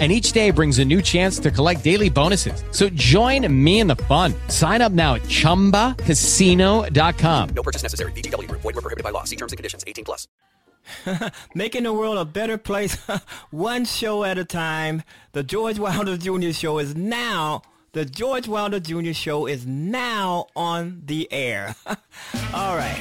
and each day brings a new chance to collect daily bonuses. So join me in the fun. Sign up now at ChumbaCasino.com. No purchase necessary. VGW. Void were prohibited by law. See terms and conditions. 18 plus. Making the world a better place, one show at a time. The George Wilder Jr. Show is now. The George Wilder Jr. Show is now on the air. All right.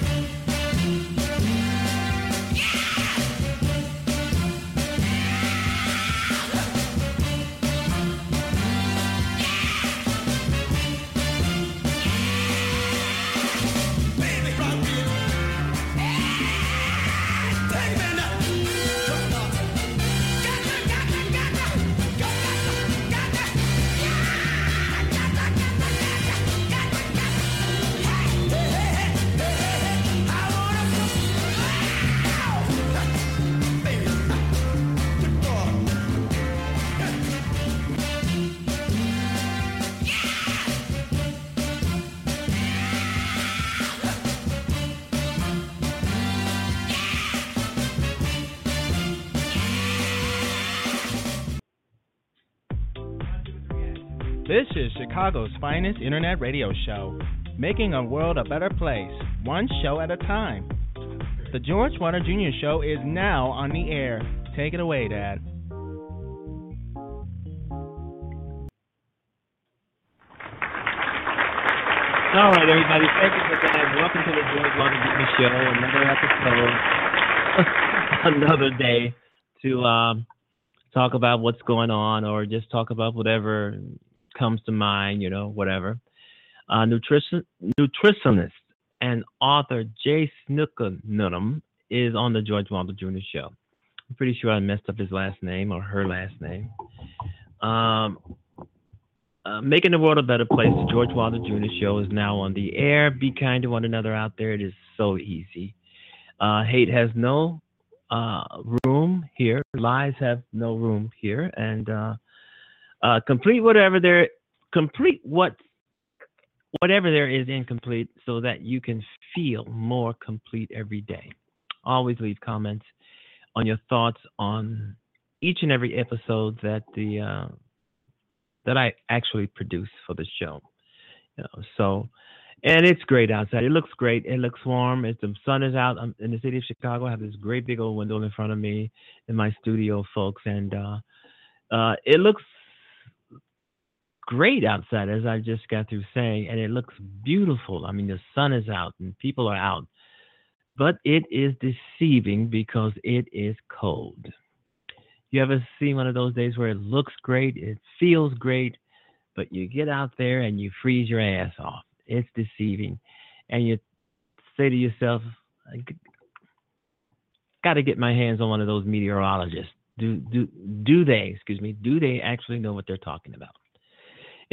This is Chicago's finest internet radio show, making a world a better place, one show at a time. The George Wilder Jr. Show is now on the air. Take it away, Dad. All right, everybody. Thank you for that. Welcome to the George Wilder Jr. Show. Another episode, another day to um, talk about what's going on, or just talk about whatever comes to mind. You know, whatever. Uh, nutrition nutritionist and author Jay Snooker is on the George Wilder Jr. Show. I'm pretty sure I messed up his last name or her last name. Um, uh, making the world a better place. The George Wilder Jr. Show is now on the air. Be kind to one another out there. It is so easy. Uh, hate has no uh, room here. Lies have no room here. And uh, complete whatever there, complete what, whatever there is incomplete, so that you can feel more complete every day. Always leave comments on your thoughts on each and every episode that the uh, that I actually produce for the show. You know, so and it's great outside. It looks great. It looks warm. It's the sun is out. I'm in the city of Chicago. I have this great big old window in front of me in my studio, folks, and uh, uh, it looks great outside, as I just got through saying, and it looks beautiful. I mean, the sun is out and people are out, but it is deceiving because it is cold. You ever see one of those days where it looks great, it feels great, but you get out there and you freeze your ass off? It's deceiving. And you say to yourself, I got to get my hands on one of those meteorologists. Do do do they, excuse me, do they actually know what they're talking about?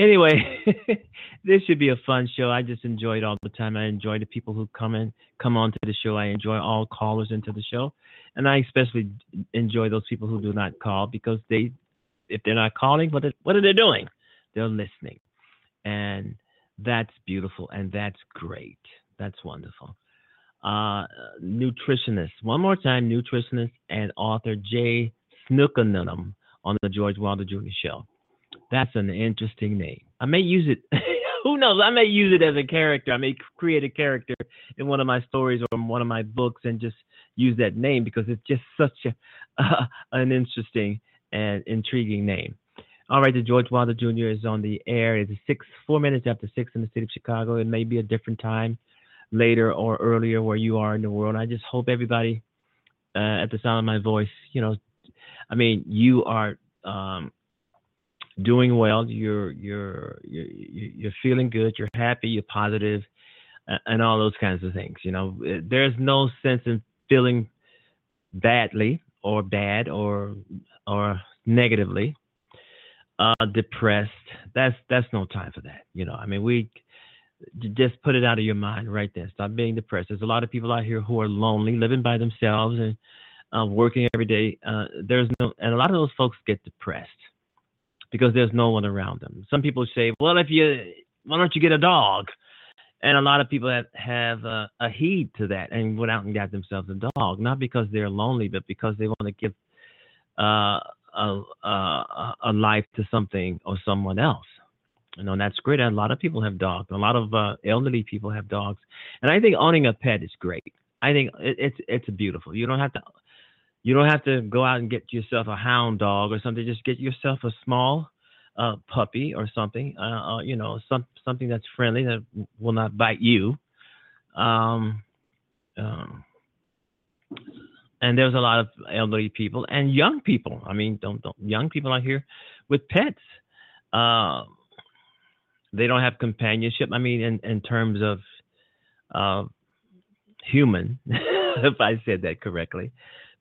Anyway, this should be a fun show. I just enjoy it all the time. I enjoy the people who come in, come on to the show. I enjoy all callers into the show, and I especially enjoy those people who do not call because they, if they're not calling, what what are they doing? They're listening, and that's beautiful and that's great. That's wonderful. Uh, nutritionist, one more time, nutritionist and author Jay Snookanunum on the George Wilder Jr. Show. That's an interesting name. I may use it. Who knows? I may use it as a character. I may create a character in one of my stories or one of my books and just use that name because it's just such a uh, an interesting and intriguing name. All right, the George Wilder Jr. is on the air. It's six, four minutes after six in the city of Chicago. It may be a different time later or earlier where you are in the world. I just hope everybody uh, at the sound of my voice, you know, I mean, you are um, doing well. You're you're you're feeling good. You're happy. You're positive, and all those kinds of things. You know, there's no sense in feeling badly or bad or or negatively uh, depressed. That's that's no time for that. You know, I mean, we just put it out of your mind right there. Stop being depressed. There's a lot of people out here who are lonely, living by themselves, and uh, working every day. Uh, there's no, and a lot of those folks get depressed because there's no one around them. Some people say, "Well, if you, why don't you get a dog?" And a lot of people have, have uh, a heed to that and went out and got themselves a dog, not because they're lonely, but because they want to give uh, a, a, a life to something or someone else. You know, and that's great. A lot of people have dogs. A lot of uh, elderly people have dogs, and I think owning a pet is great. I think it, it's it's beautiful. You don't have to you don't have to go out and get yourself a hound dog or something. Just get yourself a small uh, puppy or something. Uh, uh, you know, some something that's friendly that will not bite you. Um, um, and there's a lot of elderly people and young people. I mean, don't don't young people out here with pets. Uh, they don't have companionship. I mean, in in terms of uh, human, if I said that correctly.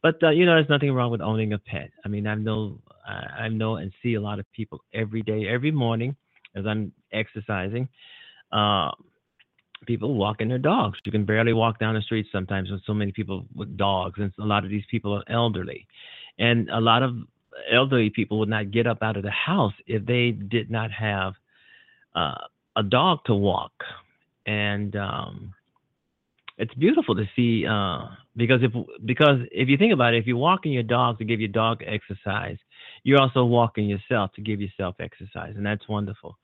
But uh, you know, there's nothing wrong with owning a pet. I mean, I know I, know and see a lot of people every day, every morning as I'm exercising. Uh, people walking their dogs. You can barely walk down the street sometimes with so many people with dogs, and a lot of these people are elderly, and a lot of elderly people would not get up out of the house if they did not have uh, a dog to walk, and um, it's beautiful to see uh, because if because if you think about it, if you're walking your dog to give your dog exercise, you're also walking yourself to give yourself exercise, and that's wonderful.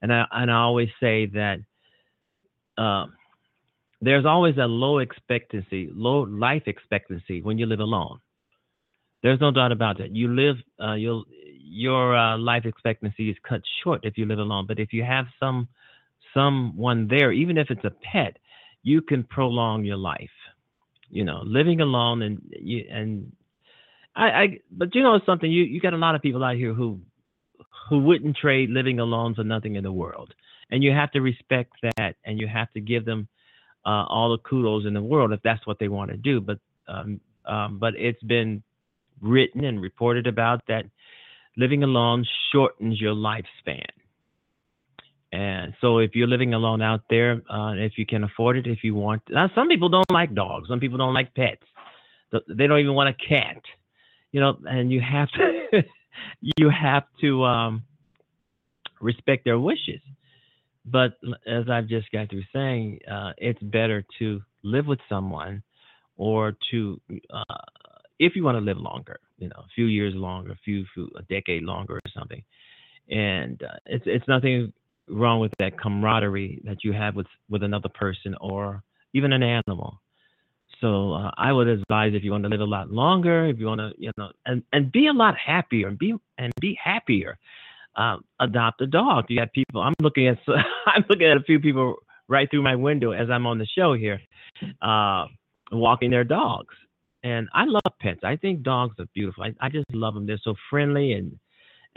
And I and I always say that um, there's always a low expectancy, low life expectancy when you live alone. There's no doubt about that. You live, uh, you'll, your uh, life expectancy is cut short if you live alone. But if you have some someone there, even if it's a pet, you can prolong your life. You know, living alone and you and I, I but you know something, you you got a lot of people out here who who wouldn't trade living alone for nothing in the world. And you have to respect that and you have to give them uh, all the kudos in the world if that's what they want to do. But um, um, but it's been written and reported about that living alone shortens your lifespan and so if you're living alone out there uh, if you can afford it if you want now some people don't like dogs. Some people don't like pets. They don't even want a cat you know and you have to you have to um, respect their wishes. But as I've just got through saying, uh, it's better to live with someone or to, uh, if you want to live longer, you know, a few years longer, a few, few a decade longer or something. And uh, it's it's nothing wrong with that camaraderie that you have with with another person or even an animal. So uh, I would advise if you want to live a lot longer, if you want to, you know, and and be a lot happier and be and be happier uh, adopt a dog. You got people. I'm looking at. I'm looking at a few people right through my window as I'm on the show here, uh, walking their dogs. And I love pets. I think dogs are beautiful. I, I just love them. They're so friendly and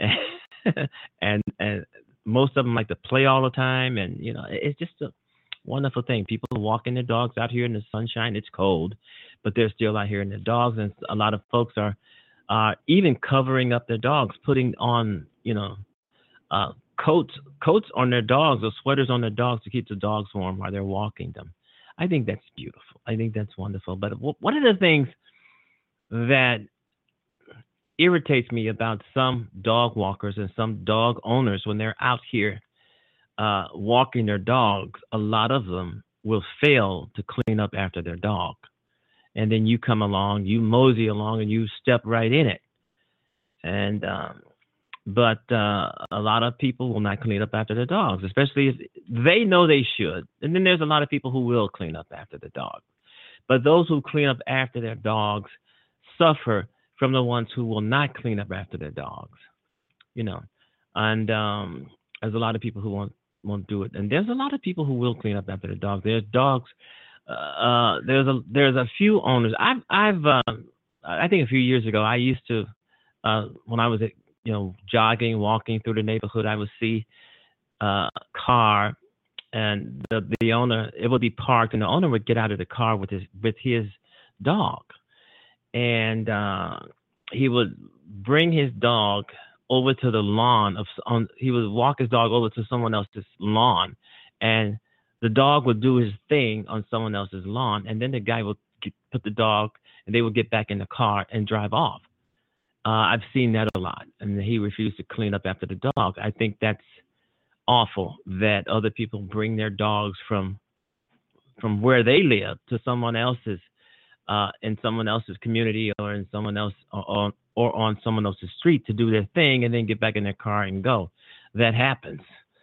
and and, and most of them like to play all the time. And you know, it's just a wonderful thing. People walking their dogs out here in the sunshine. It's cold, but they're still out here in their dogs. And a lot of folks are uh, even covering up their dogs, putting on you know uh, coats coats on their dogs or sweaters on their dogs to keep the dogs warm while they're walking them. I think that's beautiful. I think that's wonderful. But one of the things that irritates me about some dog walkers and some dog owners when they're out here uh, walking their dogs, a lot of them will fail to clean up after their dog. And then you come along, you mosey along, and you step right in it. And um, but uh, a lot of people will not clean up after their dogs, especially if they know they should. And then there's a lot of people who will clean up after the dog. But those who clean up after their dogs suffer from the ones who will not clean up after their dogs. You know, and um, there's a lot of people who won't won't do it, and there's a lot of people who will clean up after the dogs. There's dogs. Uh, uh there's a there's a few owners. I've I've uh, I think a few years ago I used to uh, when I was you know, jogging, walking through the neighborhood, I would see a car, and the the owner it would be parked, and the owner would get out of the car with his with his dog, and uh, he would bring his dog over to the lawn of on he would walk his dog over to someone else's lawn and the dog would do his thing on someone else's lawn, and then the guy would get, put the dog, and they would get back in the car and drive off. Uh, I've seen that a lot, and he refused to clean up after the dog. I think that's awful that other people bring their dogs from from where they live to someone else's uh, in someone else's community or in someone else or on or on someone else's street to do their thing and then get back in their car and go. That happens.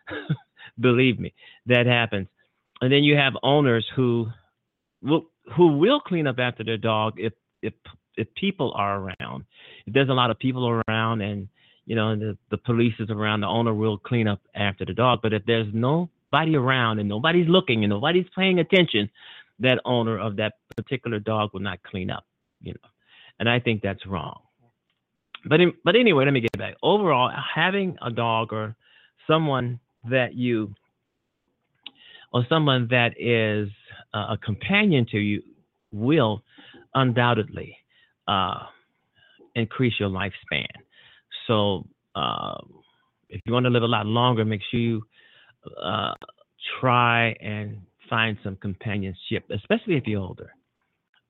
Believe me, that happens. And then you have owners who will who will clean up after their dog if if if people are around. If there's a lot of people around and you know the the police is around, the owner will clean up after the dog. But if there's nobody around and nobody's looking and nobody's paying attention, that owner of that particular dog will not clean up. You know, and I think that's wrong. But in, but anyway, let me get back. Overall, having a dog or someone that you or someone that is a companion to you will undoubtedly uh, increase your lifespan. So uh, if you want to live a lot longer, make sure you uh, try and find some companionship, especially if you're older.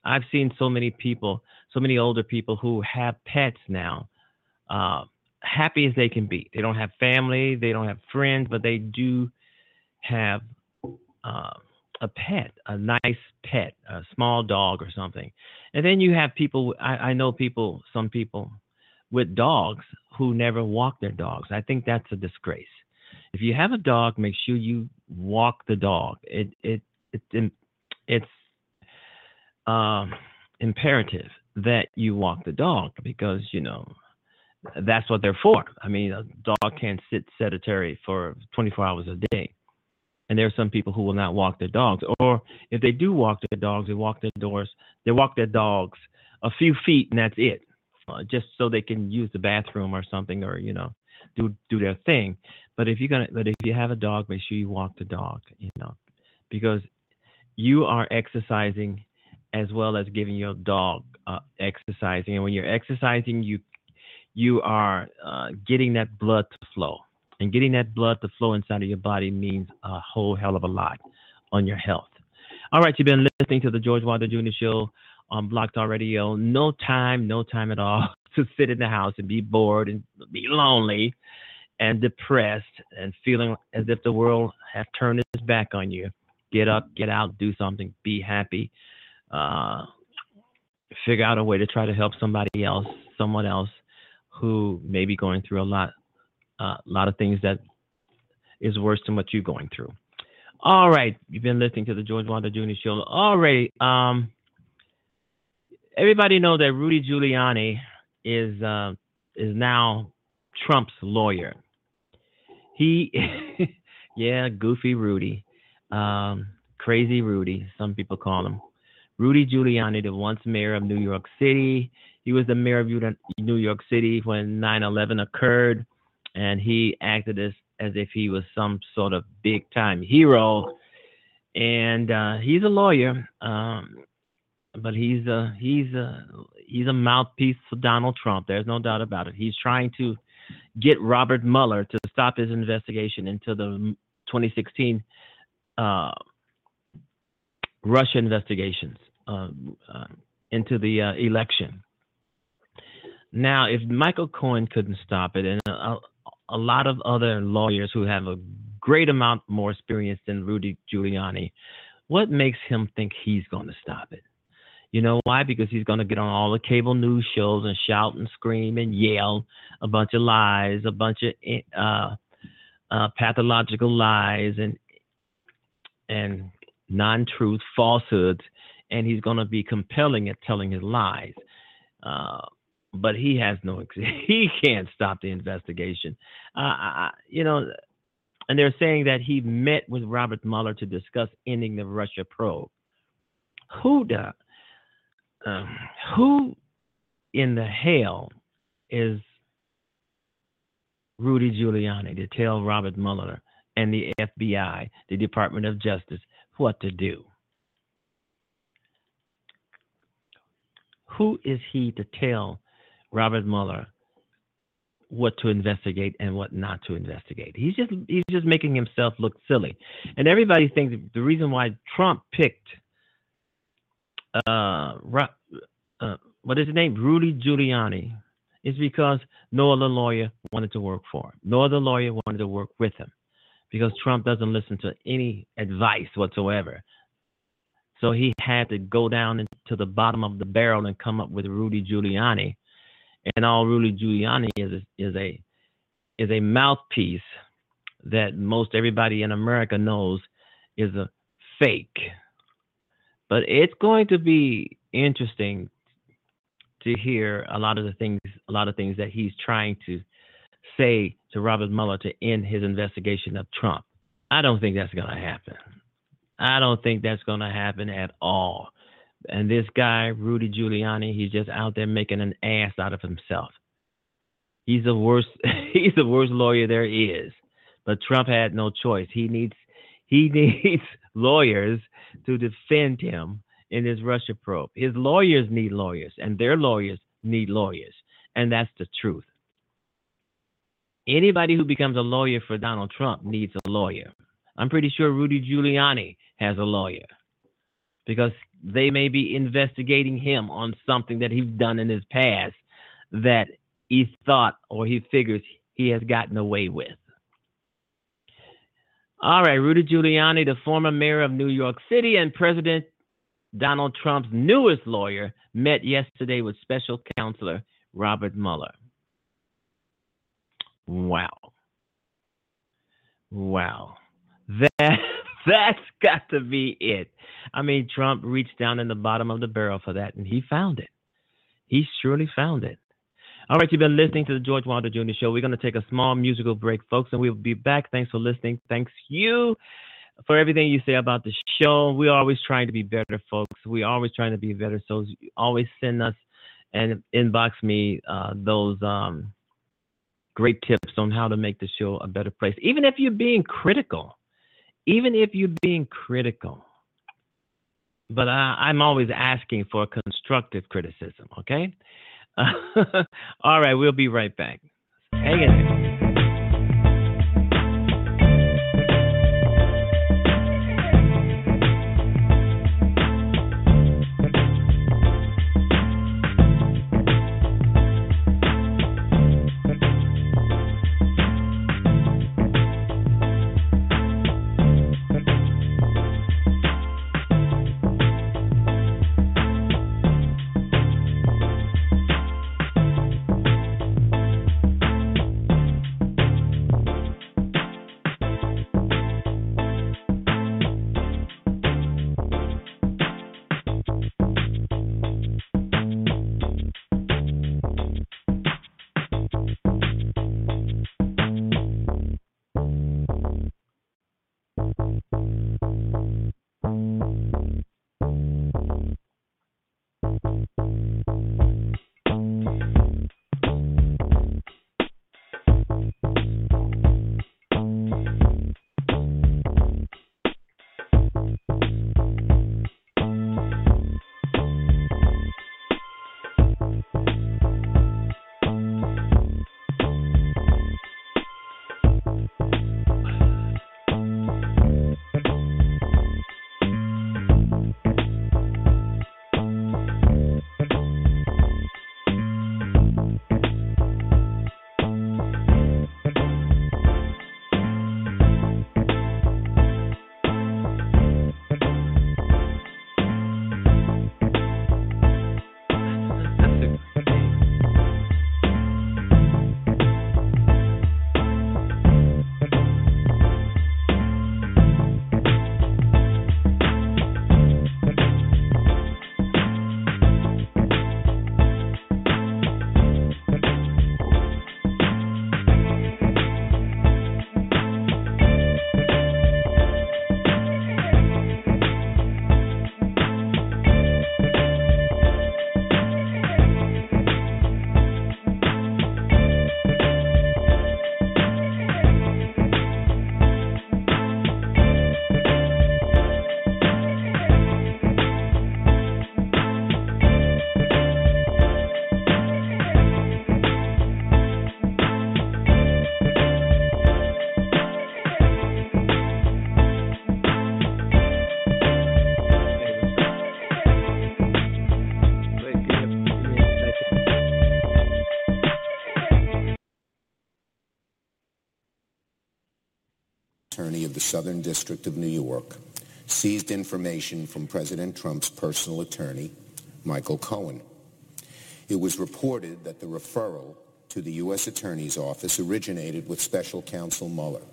I've seen so many people, so many older people who have pets now, uh, happy as they can be. They don't have family, they don't have friends, but they do have uh, a pet, a nice pet, a small dog or something. And then you have people, I, I know people, some people with dogs who never walk their dogs. I think that's a disgrace. If you have a dog, make sure you walk the dog. It it it, it's um, imperative that you walk the dog because you know that's what they're for. I mean, a dog can't sit sedentary for 24 hours a day. And there are some people who will not walk their dogs, or if they do walk their dogs, they walk their doors, they walk their dogs a few feet, and that's it, uh, just so they can use the bathroom or something, or you know, do do their thing. But if you're gonna, but if you have a dog, make sure you walk the dog, you know, because you are exercising as well as giving your dog uh, exercising. And when you're exercising, you you are uh, getting that blood to flow. And getting that blood to flow inside of your body means a whole hell of a lot on your health. All right, you've been listening to the George Wilder Jr. Show on Talk Radio. No time, no time at all to sit in the house and be bored and be lonely and depressed and feeling as if the world has turned its back on you. Get up, get out, do something, be happy. Uh, figure out a way to try to help somebody else, someone else who may be going through a lot, a uh, lot of things that is worse than what you're going through. All right, you've been listening to the George Wilder Jr. Show. Already, um, everybody know that Rudy Giuliani is uh, is now Trump's lawyer. He, yeah, goofy Rudy, um, crazy Rudy, some people call him. Rudy Giuliani, the once mayor of New York City. He was the mayor of New York City when 9 11 occurred, and he acted as, as if he was some sort of big time hero. And uh, he's a lawyer, um, but he's a, he's, a, he's a mouthpiece for Donald Trump. There's no doubt about it. He's trying to get Robert Mueller to stop his investigation into the 2016 uh, Russia investigations uh, uh, into the uh, election. Now, if Michael Cohen couldn't stop it, and a, a, lot of other lawyers who have a great amount more experience than Rudy Giuliani, what makes him think he's going to stop it? You know why? Because he's going to get on all the cable news shows and shout and scream and yell a bunch of lies, a bunch of uh, uh, pathological lies and and non-truth, falsehoods, and he's going to be compelling at telling his lies. Uh, but he has no, he can't stop the investigation. Uh, I, you know, and they're saying that he met with Robert Mueller to discuss ending the Russia probe. Who the, um, who in the hell is Rudy Giuliani to tell Robert Mueller and the FBI, the Department of Justice, what to do? Who is he to tell Robert Mueller what to investigate and what not to investigate. He's just he's just making himself look silly, and everybody thinks the reason why Trump picked uh, uh what is his name Rudy Giuliani It's because no other lawyer wanted to work for him. No other lawyer wanted to work with him because Trump doesn't listen to any advice whatsoever. So he had to go down into the bottom of the barrel and come up with Rudy Giuliani. And all Rudy Giuliani is is a is a mouthpiece that most everybody in America knows is a fake. But it's going to be interesting to hear a lot of the things a lot of things that he's trying to say to Robert Mueller to end his investigation of Trump. I don't think that's going to happen. I don't think that's going to happen at all. And this guy, Rudy Giuliani, he's just out there making an ass out of himself. He's the worst. he's the worst lawyer there is. But Trump had no choice. He needs he needs lawyers to defend him in this Russia probe. His lawyers need lawyers, and their lawyers need lawyers, and that's the truth. Anybody who becomes a lawyer for Donald Trump needs a lawyer. I'm pretty sure Rudy Giuliani has a lawyer because they may be investigating him on something that he's done in his past that he thought or he figures he has gotten away with. All right, Rudy Giuliani, the former mayor of New York City and President Donald Trump's newest lawyer, met yesterday with special counselor Robert Mueller. Wow. Wow. That that's got to be it. I mean, Trump reached down in the bottom of the barrel for that, and he found it. He surely found it. All right, you've been listening to the George Wilder Jr. Show. We're going to take a small musical break, folks, and we'll be back. Thanks for listening. Thanks you for everything you say about the show. We're always trying to be better, folks. We're always trying to be better. So always send us and inbox me uh, those um, great tips on how to make the show a better place. Even if you're being critical, even if you're being critical. But I, I'm always asking for constructive criticism, okay? all right, we'll be right back. Hang in there. Southern District of New York seized information from President Trump's personal attorney, Michael Cohen. It was reported that the referral to the U.S. Attorney's Office originated with Special Counsel Mueller.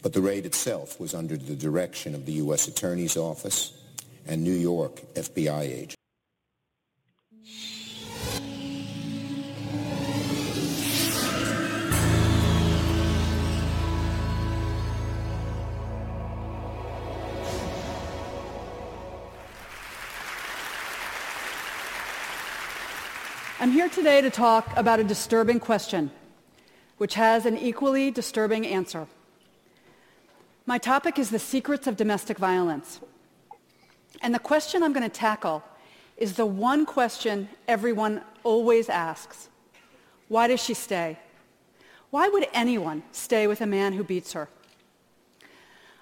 But the raid itself was under the direction of the U.S. Attorney's Office and New York FBI agents. Here today to talk about a disturbing question, which has an equally disturbing answer. My topic is the secrets of domestic violence. And the question I'm going to tackle is the one question everyone always asks. Why does she stay? Why would anyone stay with a man who beats her?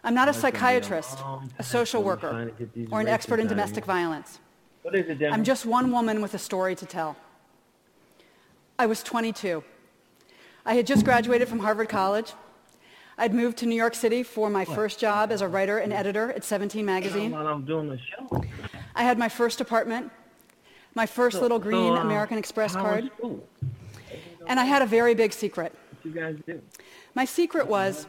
I'm not a psychiatrist, a social worker, or an expert in domestic violence. I'm just one woman with a story to tell. I was 22. I had just graduated from Harvard College. I'd moved to New York City for my first job as a writer and editor at 17 Magazine. While I'm doing the show. I had my first apartment, my first So- little so, green uh, American Express card, and I had a very big secret. What you guys do? My secret was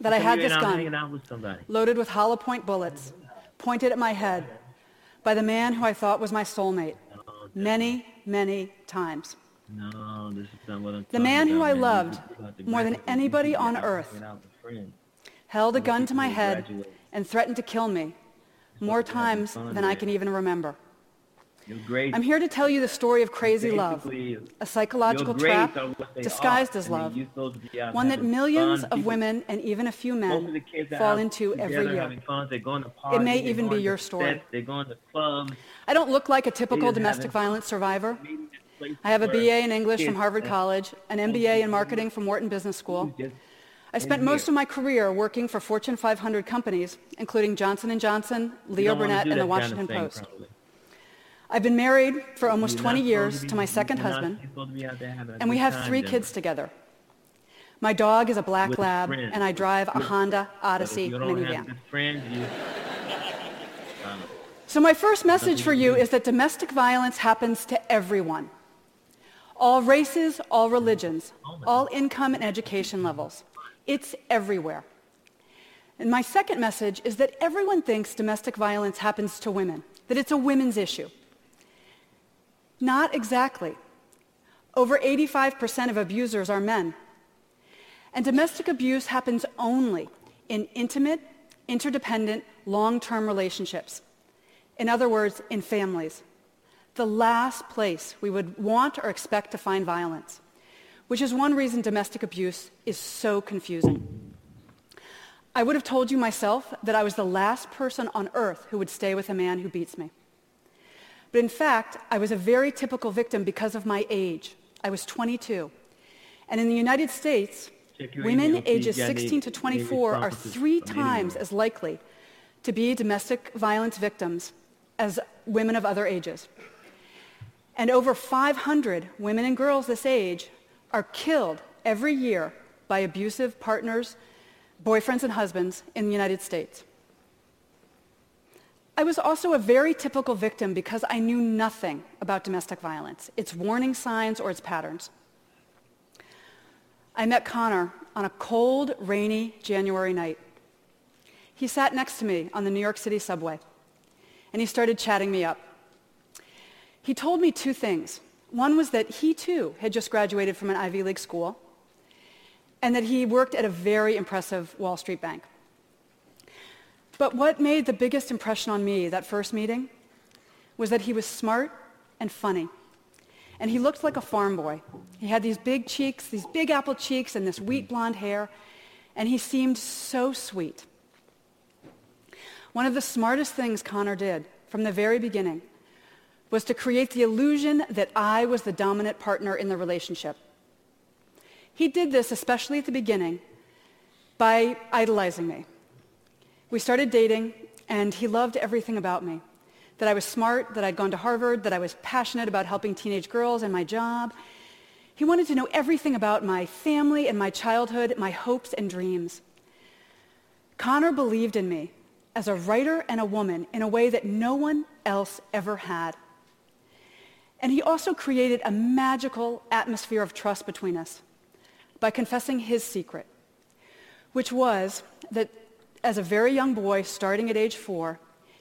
that I had this gun with loaded with hollow point bullets pointed at my head by the man who I thought was my soulmate many, many times. No, this is not what I'm The man who I loved You just got to more than anybody on earth get out the friend. held a gun to my head and threatened to kill me more to be having times than I can even remember. I'm here to tell you the story of crazy love, a psychological trap are what they disguised as love, you're supposed to be out one that millions of women and even a few men fall into every year. Having fun. They're going to parties, may even be your story. sets, They're going to clubs. I don't look like a typical domestic violence survivor. Meeting at places I have a BA in English from Harvard College, an MBA in marketing from Wharton Business School. I spent most of my career working for Fortune 500 companies, including Johnson & Johnson, Leo Burnett, and the that kind of Washington thing, Post. probably. I've been married for almost 20 years to my second husband, supposed to be out there having a and we have three kids together. My dog is a black lab, and I drive a Honda Odyssey you don't have minivan. good friends, you So my first message for you is that domestic violence happens to everyone. All races, all religions, all income and education levels. It's everywhere. And my second message is that everyone thinks domestic violence happens to women, that it's a women's issue. Not exactly. Over 85% of abusers are men. And domestic abuse happens only in intimate, interdependent, long-term relationships. In other words, in families. The last place we would want or expect to find violence, which is one reason domestic abuse is so confusing. I would have told you myself that I was the last person on earth who would stay with a man who beats me. But in fact, I was a very typical victim because of my age. I was 22. And in the United States, women ages you got any- 16 to 24 are three times as likely to be domestic violence victims as women of other ages. And over 500 women and girls this age are killed every year by abusive partners, boyfriends and husbands in the United States. I was also a very typical victim because I knew nothing about domestic violence, its warning signs or its patterns. I met Connor on a cold, rainy January night. He sat next to me on the New York City subway, and he started chatting me up. He told me two things. One was that he too had just graduated from an Ivy League school, and that he worked at a very impressive Wall Street bank. But what made the biggest impression on me that first meeting was that he was smart and funny. And he looked like a farm boy. He had these big cheeks, these big apple cheeks, and this wheat blonde hair, and he seemed so sweet. One of the smartest things Connor did from the very beginning was to create the illusion that I was the dominant partner in the relationship. He did this, especially at the beginning, by idolizing me. We started dating, and he loved everything about me. That I was smart, that I'd gone to Harvard, that I was passionate about helping teenage girls and my job. He wanted to know everything about my family and my childhood, my hopes and dreams. Connor believed in me as a writer and a woman in a way that no one else ever had. And he also created a magical atmosphere of trust between us by confessing his secret, which was that as a very young boy, starting at age four,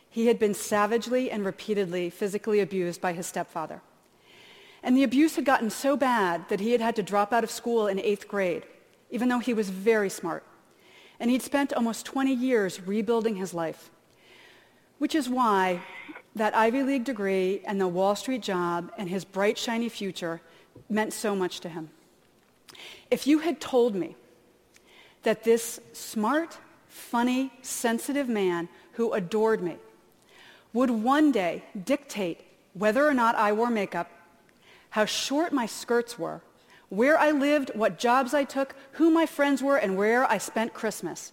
he had been savagely and repeatedly physically abused by his stepfather. And the abuse had gotten so bad that he had had to drop out of school in eighth grade, even though he was very smart. And he'd spent almost 20 years rebuilding his life, which is why that Ivy League degree and the Wall Street job and his bright, shiny future meant so much to him. If you had told me that this smart, funny, sensitive man who adored me would one day dictate whether or not I wore makeup, how short my skirts were, where I lived, what jobs I took, who my friends were, and where I spent Christmas,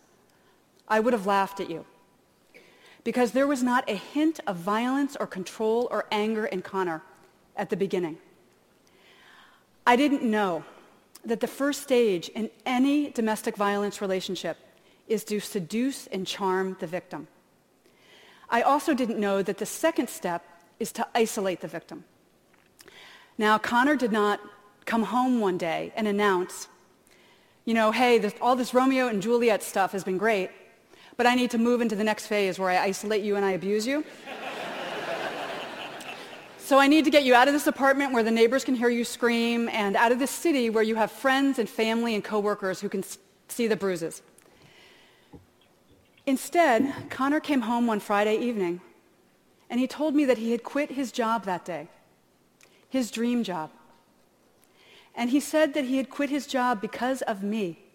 I would have laughed at you because there was not a hint of violence or control or anger in Connor at the beginning. I didn't know that the first stage in any domestic violence relationship is to seduce and charm the victim. I also didn't know that the second step is to isolate the victim. Now, Connor did not come home one day and announce, you know, hey, this, all this Romeo and Juliet stuff has been great, but I need to move into the next phase where I isolate you and I abuse you. so I need to get you out of this apartment where the neighbors can hear you scream and out of this city where you have friends and family and coworkers who can see the bruises. Instead, Connor came home one Friday evening and he told me that he had quit his job that day, his dream job. And he said that he had quit his job because of me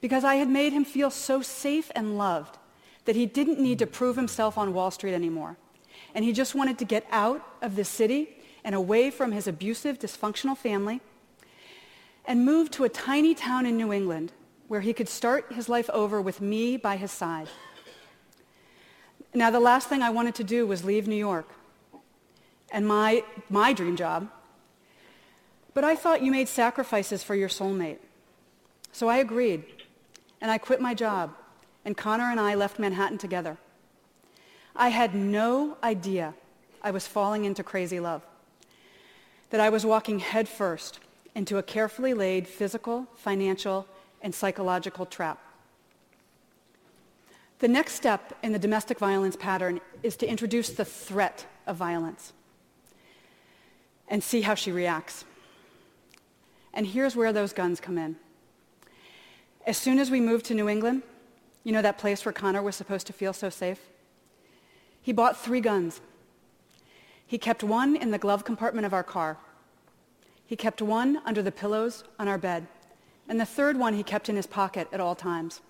because I had made him feel so safe and loved that he didn't need to prove himself on Wall Street anymore. And he just wanted to get out of the city and away from his abusive, dysfunctional family and move to a tiny town in New England where he could start his life over with me by his side. Now, the last thing I wanted to do was leave New York and my, my dream job. But I thought you made sacrifices for your soulmate. So I agreed and I quit my job, and Connor and I left Manhattan together. I had no idea I was falling into crazy love, that I was walking headfirst into a carefully laid physical, financial, and psychological trap. The next step in the domestic violence pattern is to introduce the threat of violence and see how she reacts. And here's where those guns come in. As soon as we moved to New England, you know that place where Connor was supposed to feel so safe? He bought three guns. He kept one in the glove compartment of our car. He kept one under the pillows on our bed. And the third one he kept in his pocket at all times.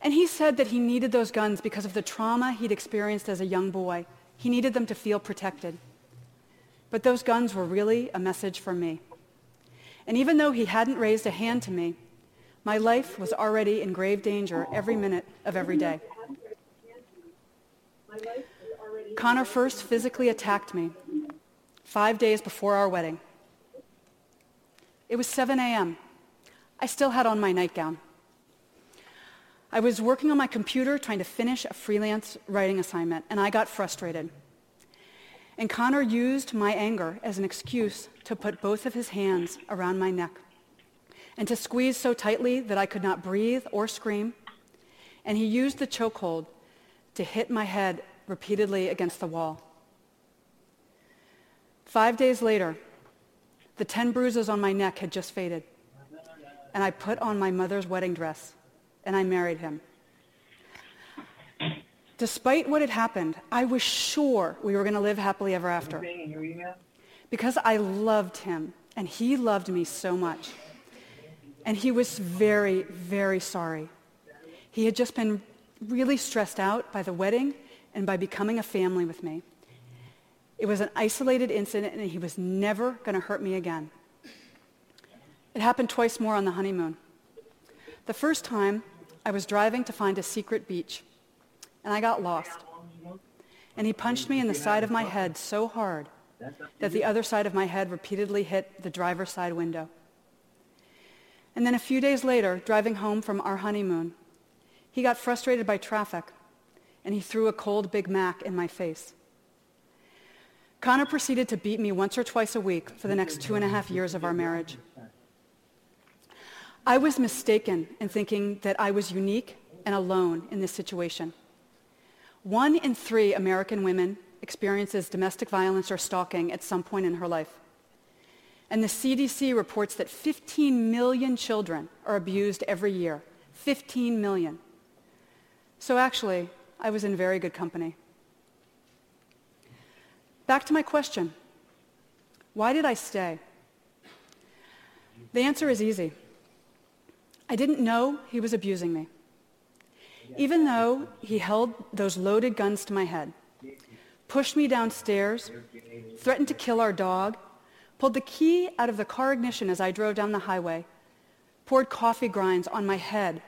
And he said that he needed those guns because of the trauma he'd experienced as a young boy. He needed them to feel protected. But those guns were really a message for me. And even though he hadn't raised a hand to me, my life was already in grave danger every minute of every day. Connor first physically attacked me five days before our wedding. It was 7 a.m. I still had on my nightgown. I was working on my computer trying to finish a freelance writing assignment, and I got frustrated. And Connor used my anger as an excuse to put both of his hands around my neck and to squeeze so tightly that I could not breathe or scream. And he used the chokehold to hit my head repeatedly against the wall. Five days later, the 10 bruises on my neck had just faded. And I put on my mother's wedding dress and I married him. Despite what had happened, I was sure we were going to live happily ever after. Because I loved him and he loved me so much. And he was very, very sorry. He had just been really stressed out by the wedding and by becoming a family with me. It was an isolated incident, and he was never going to hurt me again. It happened twice more on the honeymoon. The first time, I was driving to find a secret beach, and I got lost. And he punched me in the side of my head so hard that the other side of my head repeatedly hit the driver's side window. And then a few days later, driving home from our honeymoon, He got frustrated by traffic, and he threw a cold Big Mac in my face. Connor proceeded to beat me once or twice a week for the next two and a half years of our marriage. I was mistaken in thinking that I was unique and alone in this situation. One in three American women experiences domestic violence or stalking at some point in her life. And the CDC reports that 15 million children are abused every year. 15 million. So actually, I was in very good company. Back to my question. Why did I stay? The answer is easy. I didn't know he was abusing me. Even though he held those loaded guns to my head, pushed me downstairs, threatened to kill our dog, pulled the key out of the car ignition as I drove down the highway, poured coffee grinds on my head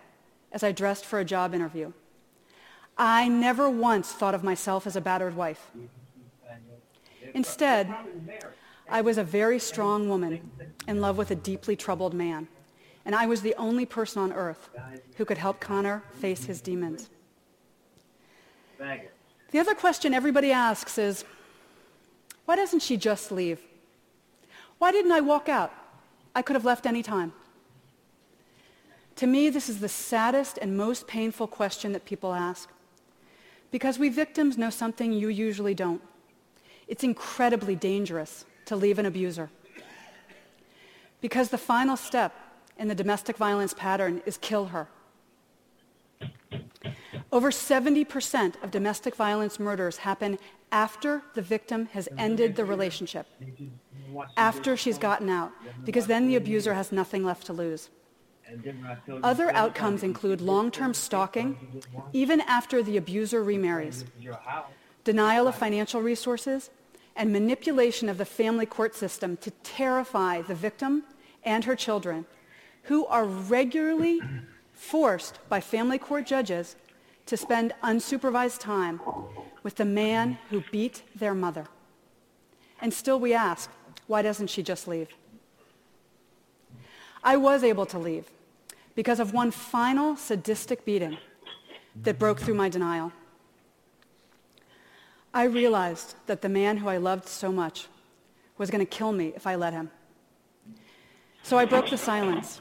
as I dressed for a job interview. I never once thought of myself as a battered wife. Instead, I was a very strong woman in love with a deeply troubled man, and I was the only person on earth who could help Connor face his demons. The other question everybody asks is, why doesn't she just leave? Why didn't I walk out? I could have left any time. To me, this is the saddest and most painful question that people ask. Because we victims know something you usually don't. It's incredibly dangerous to leave an abuser. Because the final step in the domestic violence pattern is kill her. Over 70% of domestic violence murders happen after the victim has ended the relationship, after she's gotten out, because then the abuser has nothing left to lose. Other outcomes include long-term stalking, even after the abuser remarries, denial of financial resources, and manipulation of the family court system to terrify the victim and her children, who are regularly forced by family court judges to spend unsupervised time with the man who beat their mother. And still we ask, why doesn't she just leave? I was able to leave because of one final sadistic beating that broke through my denial. I realized that the man who I loved so much was going to kill me if I let him. So I broke the silence.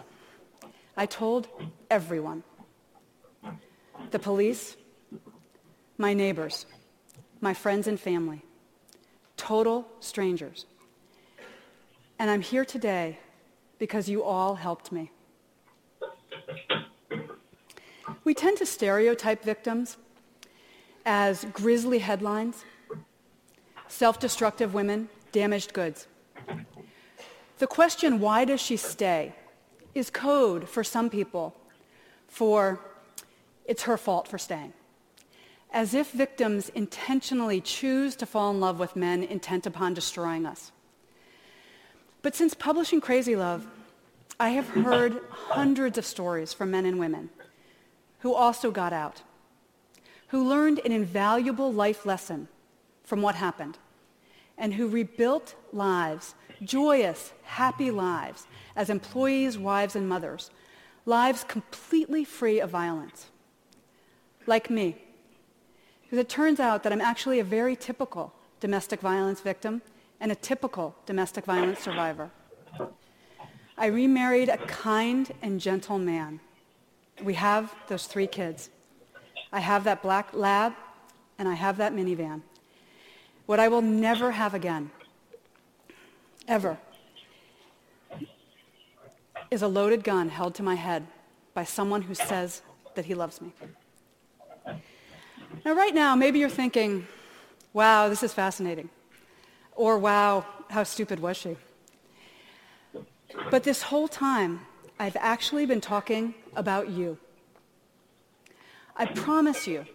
I told everyone. The police, my neighbors, my friends and family, total strangers. And I'm here today because you all helped me. We tend to stereotype victims as grisly headlines, self-destructive women, damaged goods. The question, why does she stay, is code for some people for it's her fault for staying. As if victims intentionally choose to fall in love with men intent upon destroying us. But since publishing Crazy Love, I have heard hundreds of stories from men and women who also got out, who learned an invaluable life lesson from what happened, and who rebuilt lives, joyous, happy lives, as employees, wives, and mothers, lives completely free of violence, like me. Because it turns out that I'm actually a very typical domestic violence victim and a typical domestic violence survivor. I remarried a kind and gentle man. We have those three kids. I have that black lab, and I have that minivan. What I will never have again, ever, is a loaded gun held to my head by someone who says that he loves me. Now, right now, maybe you're thinking, wow, this is fascinating. Or, wow, how stupid was she? But this whole time, I've actually been talking about you. I promise you,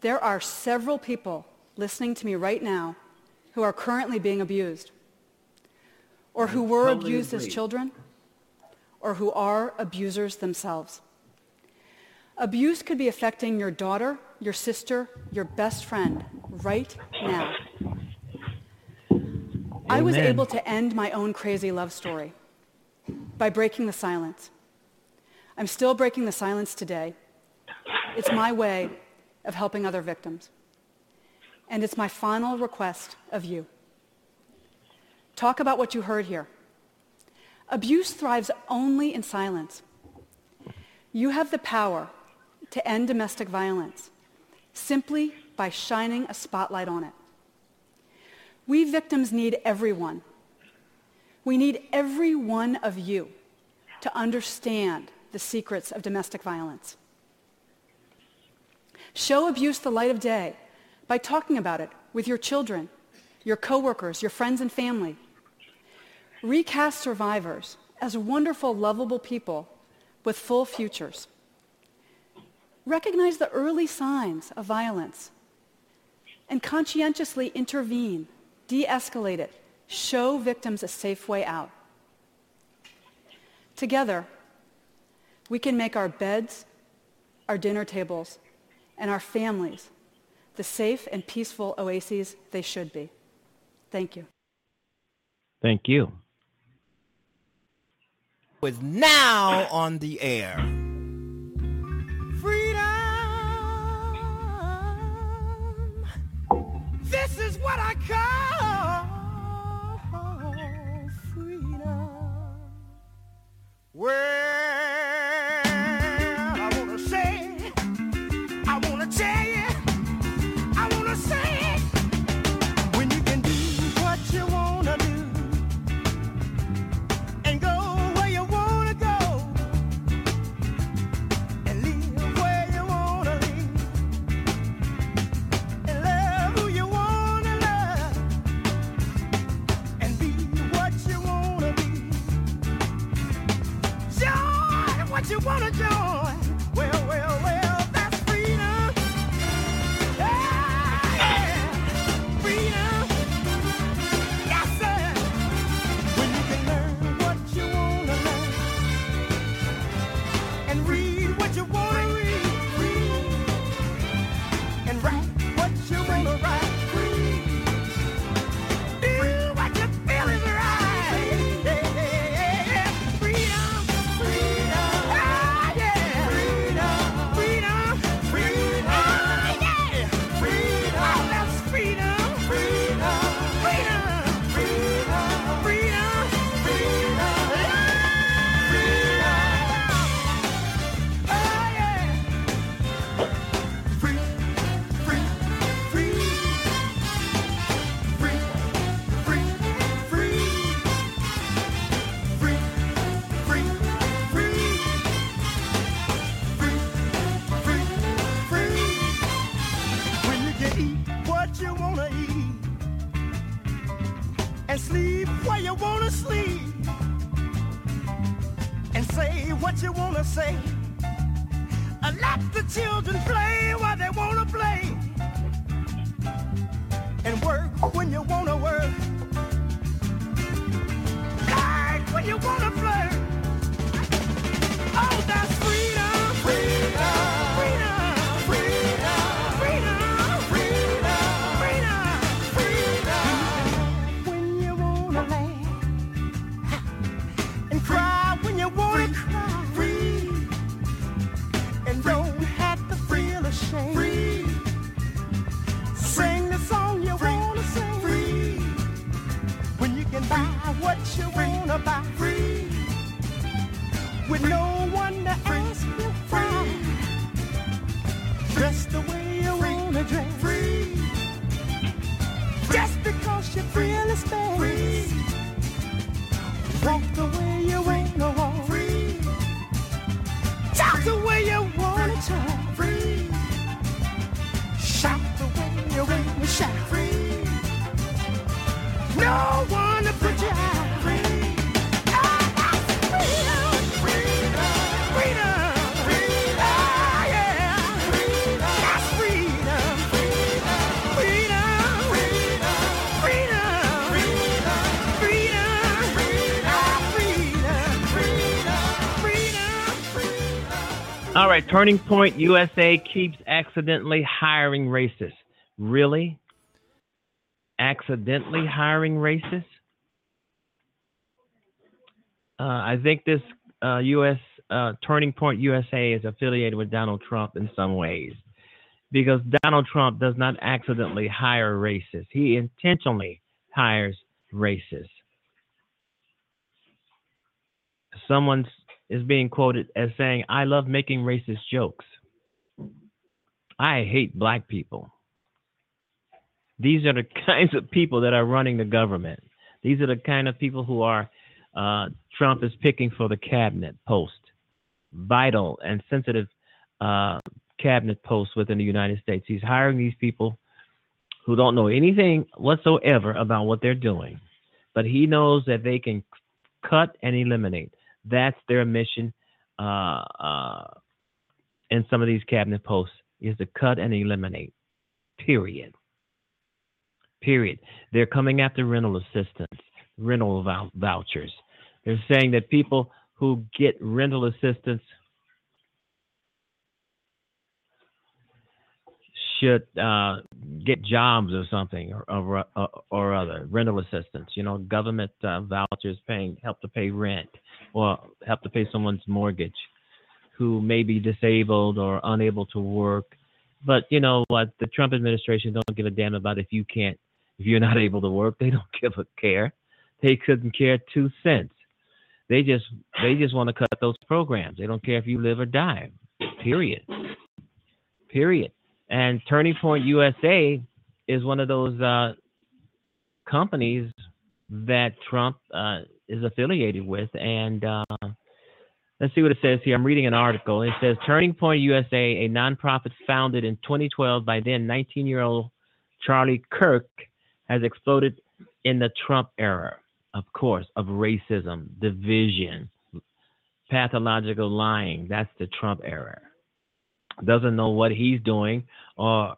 there are several people listening to me right now who are currently being abused, or who were abused as children, or who are abusers themselves. Abuse could be affecting your daughter, your sister, your best friend right now. I was able to end my own crazy love story by breaking the silence. I'm still breaking the silence today It's my way of helping other victims. And it's my final request of you. Talk about what you heard here. Abuse thrives only in silence. You have the power to end domestic violence simply by shining a spotlight on it. We victims need everyone. We need every one of you to understand the secrets of domestic violence. Show abuse the light of day by talking about it with your children, your coworkers, your friends and family. Recast survivors as wonderful, lovable people with full futures. Recognize the early signs of violence and conscientiously intervene, de-escalate it, show victims a safe way out. Together, we can make our beds, our dinner tables, and our families the safe and peaceful oases they should be. Thank you. Thank you. is now on the air. This is what I call freedom. Well, All right, Turning Point USA keeps accidentally hiring racists. Really? Accidentally hiring racists? Uh, I think this uh, U.S. uh, Turning Point USA is affiliated with Donald Trump in some ways because Donald Trump does not accidentally hire racists. He intentionally hires racists. Someone is being quoted as saying, I love making racist jokes. I hate black people. These are the kinds of people that are running the government. These are the kind of people who are uh, Trump is picking for the cabinet post, vital and sensitive uh, cabinet posts within the United States. He's hiring these people who don't know anything whatsoever about what they're doing, but he knows that they can cut and eliminate. That's their mission uh, uh, in some of these cabinet posts is to cut and eliminate. Period. Period. They're coming after rental assistance, rental vouchers. They're saying that people who get rental assistance should uh, get jobs or something or, or, or, other rental assistance. You know, government uh, vouchers paying help to pay rent or have to pay someone's mortgage who may be disabled or unable to work. But you know what? The Trump administration don't give a damn about if you can't, if you're not able to work. They don't give a care. They couldn't care two cents. They just they just want to cut those programs. They don't care if you live or die. Period. Period. And Turning Point USA is one of those uh, companies that Trump uh, is affiliated with. And uh, let's see what it says here. I'm reading an article. It says Turning Point USA, a nonprofit founded in 2012 by then 19 year old Charlie Kirk, has exploded in the Trump era, of course, of racism, division, pathological lying. That's the Trump era doesn't know what he's doing, or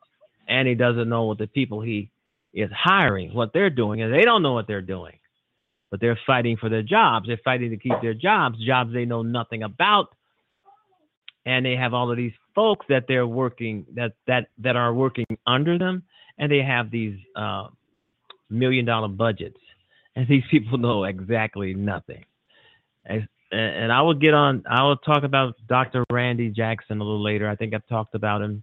and he doesn't know what the people he is hiring, what they're doing, and they don't know what they're doing. But they're fighting for their jobs. They're fighting to keep their jobs, jobs they know nothing about. And they have all of these folks that they're working that that that are working under them, and they have these uh, million dollar budgets, and these people know exactly nothing and and I will get on. I will talk about Dr. Randy Jackson a little later. I think I've talked about him.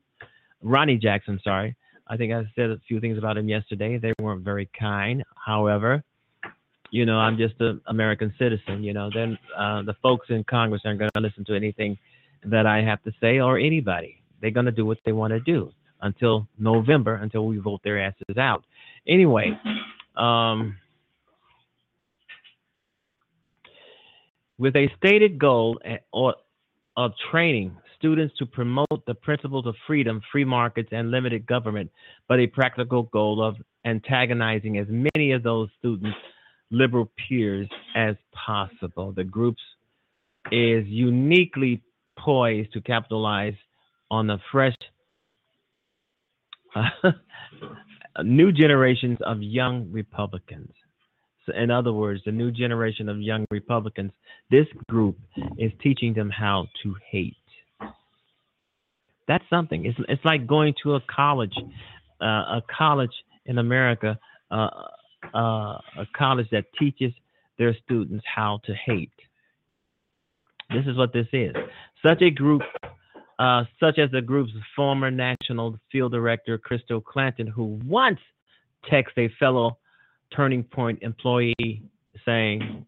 Ronnie Jackson, sorry. I think I said a few things about him yesterday. They weren't very kind. However, you know, I'm just an American citizen. You know, then uh, the folks in Congress aren't going to listen to anything that I have to say or anybody. They're going to do what they want to do until November, until we vote their asses out. Anyway, um, with a stated goal of training students to promote the principles of freedom, free markets, and limited government, but a practical goal of antagonizing as many of those students' liberal peers as possible. The groups is uniquely poised to capitalize on the fresh uh, new generations of young Republicans in other words, the new generation of young Republicans, this group is teaching them how to hate. That's something. It's it's like going to a college, uh, a college in America, uh, uh, a college that teaches their students how to hate. This is what this is. Such a group, uh, such as the group's former national field director, Crystal Clanton, who once texted a fellow Turning Point employee saying,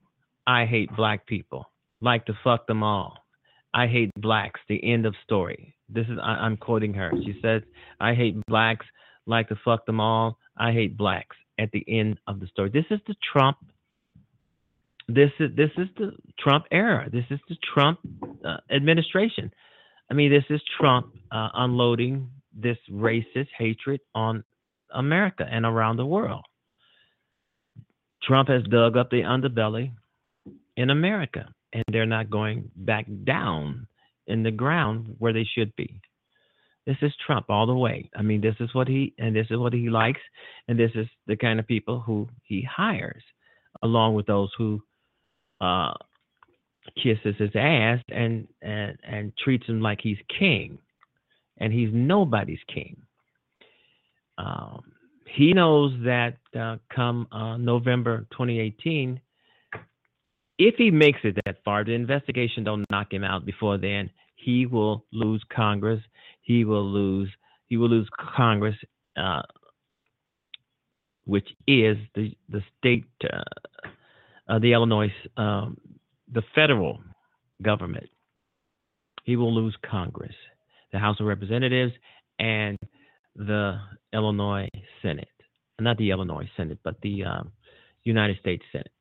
I hate black people, like to fuck them all. I hate blacks, the end of story. This is, I, am quoting her. She says, I hate blacks, like to fuck them all. I hate blacks at the end of the story. This is the Trump. This is this is the Trump era. This is the Trump uh, administration. I mean, this is Trump uh, unloading this racist hatred on America and around the world. Trump has dug up the underbelly in America, and they're not going back down in the ground where they should be. This is Trump all the way. I mean, this is what he and this is what he likes, and this is the kind of people who he hires, along with those who uh, kisses his ass and and and treats him like he's king, and he's nobody's king. Um, he knows that uh, come uh, November 2018, if he makes it that far, the investigation don't knock him out before then, he will lose Congress. He will lose. He will lose Congress, uh, which is the the state, uh, the Illinois, um, the federal government. He will lose Congress, the House of Representatives, and the Illinois Senate. Not the Illinois Senate, but the um, United States Senate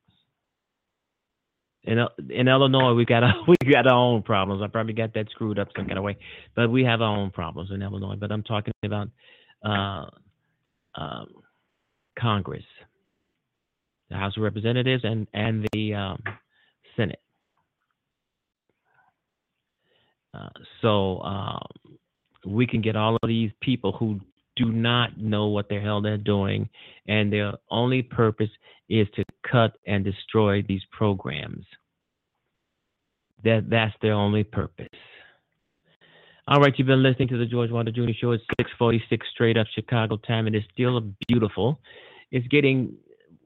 in in Illinois, we got we got our own problems. I probably got that screwed up some kind of way, but we have our own problems in Illinois. But I'm talking about uh, um, Congress, the House of Representatives, and and the um, Senate. Uh, so um, we can get all of these people who do not know what the hell they're doing, and their only purpose is to cut and destroy these programs. That that's their only purpose. All right, you've been listening to the George Wilder Jr. Show. It's 6:46 straight up Chicago time. and It is still beautiful. It's getting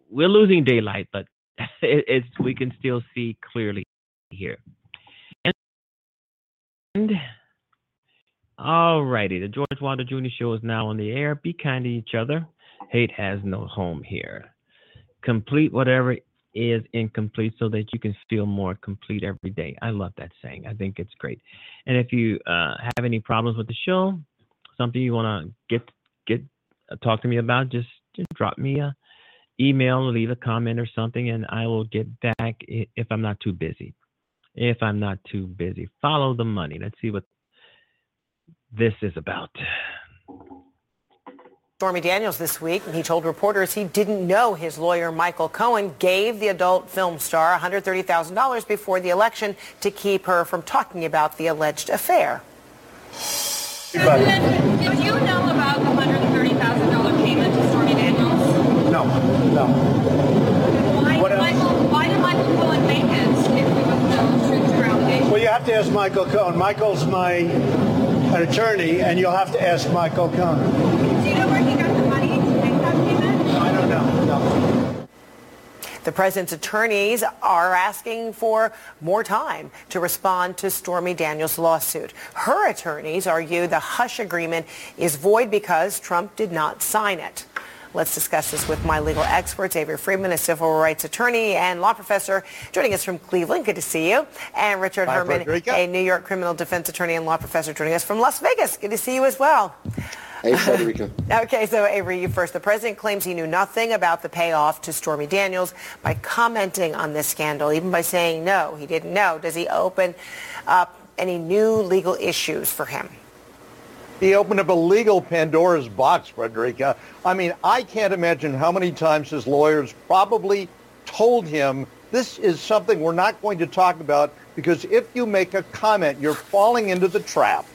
we're losing daylight, but it's we can still see clearly here. And all righty, the George Wilder Jr. Show is now on the air. Be kind to each other. Hate has no home here. Complete whatever is incomplete so that you can feel more complete every day. I love that saying. I think it's great. And if you uh, have any problems with the show, something you want to get get uh, talk to me about, just, just drop me a email, leave a comment or something, and I will get back if I'm not too busy. If I'm not too busy, follow the money. Let's see what this is about. Stormy Daniels this week, and he told reporters he didn't know his lawyer Michael Cohen gave the adult film star $130,000 before the election to keep her from talking about the alleged affair. President, did you know about the $130,000 payment to Stormy Daniels? No, no. Why, did Michael, why did Michael Cohen make it if there was no truth to allegation? Well, you have to ask Michael Cohen. Michael's my an attorney, and you'll have to ask Michael Cohen. Do you know where he got the money to make that payment? I don't know. No. The president's attorneys are asking for more time to respond to Stormy Daniels' lawsuit. Her attorneys argue the hush agreement is void because Trump did not sign it. Let's discuss this with my legal experts, Avery Friedman, a civil rights attorney and law professor, joining us from Cleveland. Good to see you. And Richard Hi, Herman, Frederica. a New York criminal defense attorney and law professor, joining us from Las Vegas. Good to see you as well. Hey, Frederica. Okay, so Avery, you first. The president claims he knew nothing about the payoff to Stormy Daniels by commenting on this scandal, even by saying no, he didn't know. Does he open up any new legal issues for him? He opened up a legal Pandora's box, Frederica. Uh, I mean, I can't imagine how many times his lawyers probably told him this is something we're not going to talk about because if you make a comment, you're falling into the trap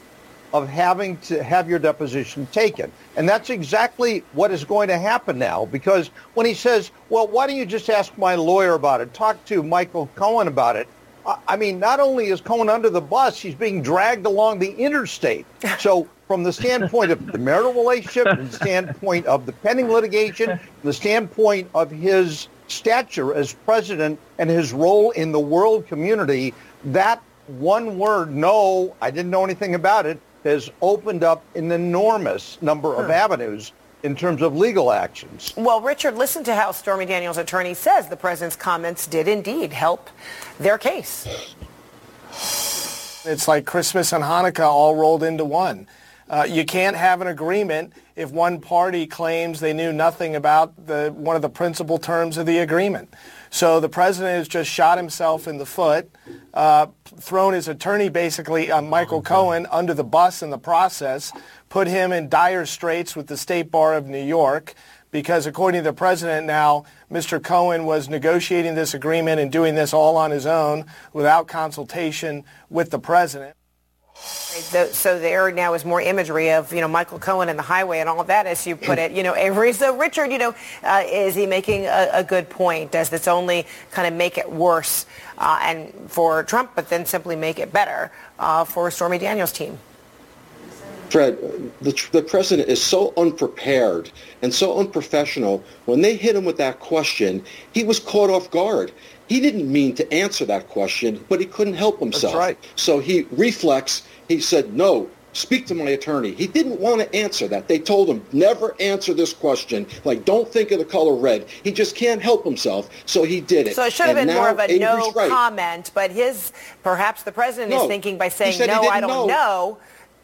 of having to have your deposition taken. And that's exactly what is going to happen now because when he says, well, why don't you just ask my lawyer about it? Talk to Michael Cohen about it. I- I mean, not only is Cohen under the bus, he's being dragged along the interstate. So from the standpoint of the marital relationship, from the standpoint of the pending litigation, from the standpoint of his stature as president and his role in the world community, that one word, no, I didn't know anything about it, has opened up an enormous number of hmm. avenues in terms of legal actions. Well, Richard, listen to how Stormy Daniels' attorney says the president's comments did indeed help their case. It's like Christmas and Hanukkah all rolled into one. Uh, you can't have an agreement if one party claims they knew nothing about the, one of the principal terms of the agreement. So the president has just shot himself in the foot, uh, thrown his attorney basically, uh, Michael Cohen, under the bus in the process, put him in dire straits with the State Bar of New York because according to the president now, Mr. Cohen was negotiating this agreement and doing this all on his own without consultation with the president. So there now is more imagery of, you know, Michael Cohen and the highway and all of that, as you put it, you know, Avery. So Richard, you know, uh, is he making a, a good point? Does this only kind of make it worse uh, and for Trump, but then simply make it better uh, for Stormy Daniels' team? Fred, the, the president is so unprepared and so unprofessional. When they hit him with that question, he was caught off guard. He didn't mean to answer that question, but he couldn't help himself. That's right. So he reflex. He said, "No, speak to my attorney." He didn't want to answer that. They told him, "Never answer this question. Like, don't think of the color red." He just can't help himself, so he did it. So it should have And been more of a no right. comment, but his, perhaps the president is thinking by saying, no, I don't know." know,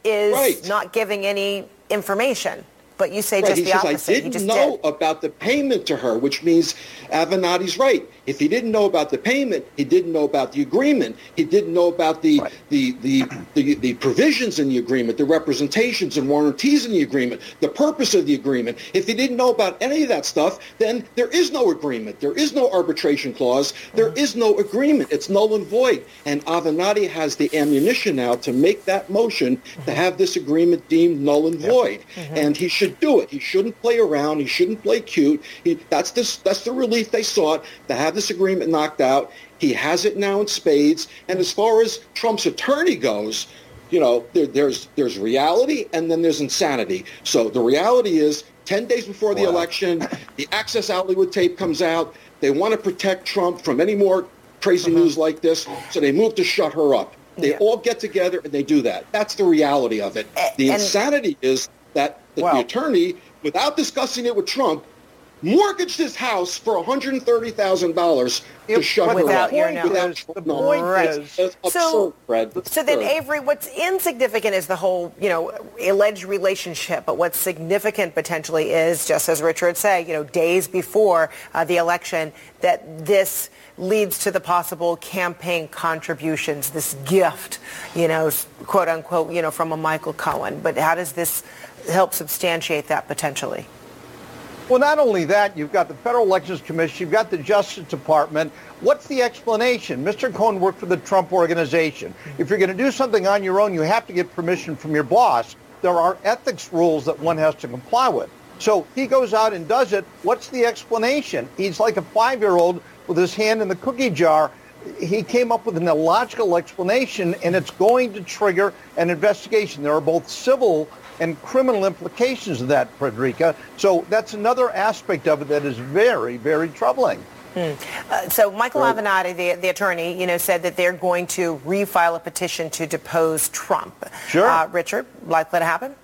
is Right. not giving any information. But you say Right, just he the says, opposite. I didn't just know did. about the payment to her, which means Avenatti's right. If he didn't know about the payment, he didn't know about the agreement. He didn't know about the, the, the, the, the provisions in the agreement, the representations and warranties in the agreement, the purpose of the agreement. If he didn't know about any of that stuff, then there is no agreement. There is no arbitration clause. There mm-hmm. is no agreement. It's null and void. And Avenatti has the ammunition now to make that motion to mm-hmm. have this agreement deemed null and void. Mm-hmm. And he should do it. He shouldn't play around. He shouldn't play cute. He, that's, this, that's the relief they sought to have this agreement knocked out. He has it now in spades. And as far as Trump's attorney goes, you know, there, there's there's reality and then there's insanity. So the reality is, 10 days before the election, the Access Hollywood tape comes out. They want to protect Trump from any more crazy uh-huh. news like this, so they move to shut her up. They Yeah. all get together and they do that. That's the reality of it. The and- insanity is that the, the attorney, without discussing it with Trump, mortgaged his house for $130,000 to shut her without up. your Without. The point Right. is, It's absurd, So- Fred. It's So then. Avery, what's insignificant is the whole, you know, alleged relationship. But what's significant potentially is, just as Richard said, you know, days before uh, the election, that this leads to the possible campaign contributions, this gift, you know, quote unquote, you know, from a Michael Cohen. But how does this help substantiate that potentially? Well, not only that, you've got the Federal Elections Commission, you've got the Justice Department. What's the explanation? Mr. Cohen worked for the Trump Organization. If you're going to do something on your own, you have to get permission from your boss. There are ethics rules that one has to comply with. So he goes out and does it. What's the explanation? He's like a five-year-old with his hand in the cookie jar. He came up with an illogical explanation, and it's going to trigger an investigation. There are both civil and criminal implications of that, Frederica. So that's another aspect of it that is very, very troubling. Uh, so Michael Avenatti, the, the attorney, you know, said that they're going to refile a petition to depose Trump. Sure. Uh, Richard, likely to happen?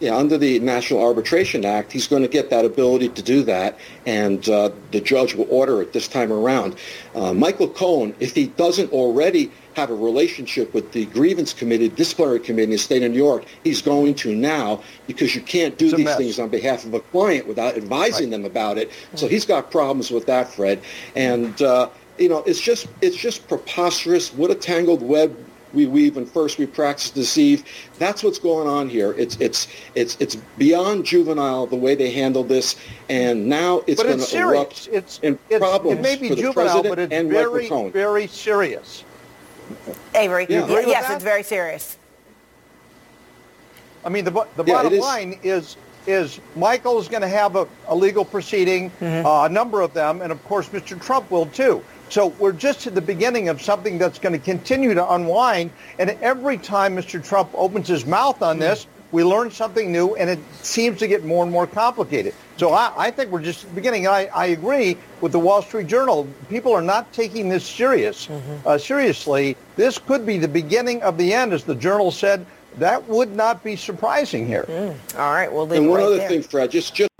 Yeah, under the National Arbitration Act, he's going to get that ability to do that, and uh, the judge will order it this time around. Uh, Michael Cohen, if he doesn't already have a relationship with the grievance committee, disciplinary committee in the state of New York, he's going to now because you can't do It's these things on behalf of a client without advising them about it. So he's got problems with that, Fred. And uh, you know, it's just it's just preposterous. What a tangled web we weave and first we practice deceive. That's what's going on here. It's it's it's it's beyond juvenile the way they handle this, and now it's going to erupt. It's, in it's problems it may be for the juvenile, president but it's and very, very serious. Avery, You agree with yes, that? it's very serious. I mean, the, the Yeah, bottom it is. line is is Michael is going to have a, a legal proceeding, Mm-hmm. uh, a number of them, and of course Mr. Trump will too. So we're just at the beginning of something that's going to continue to unwind. And every time Mr. Trump opens his mouth on this, we learn something new, and it seems to get more and more complicated. So I, I think we're just beginning. I, I agree with the Wall Street Journal. People are not taking this serious, uh, seriously. This could be the beginning of the end, as the Journal said. That would not be surprising here. All right, we'll leave And one right other there. thing, Fred, just just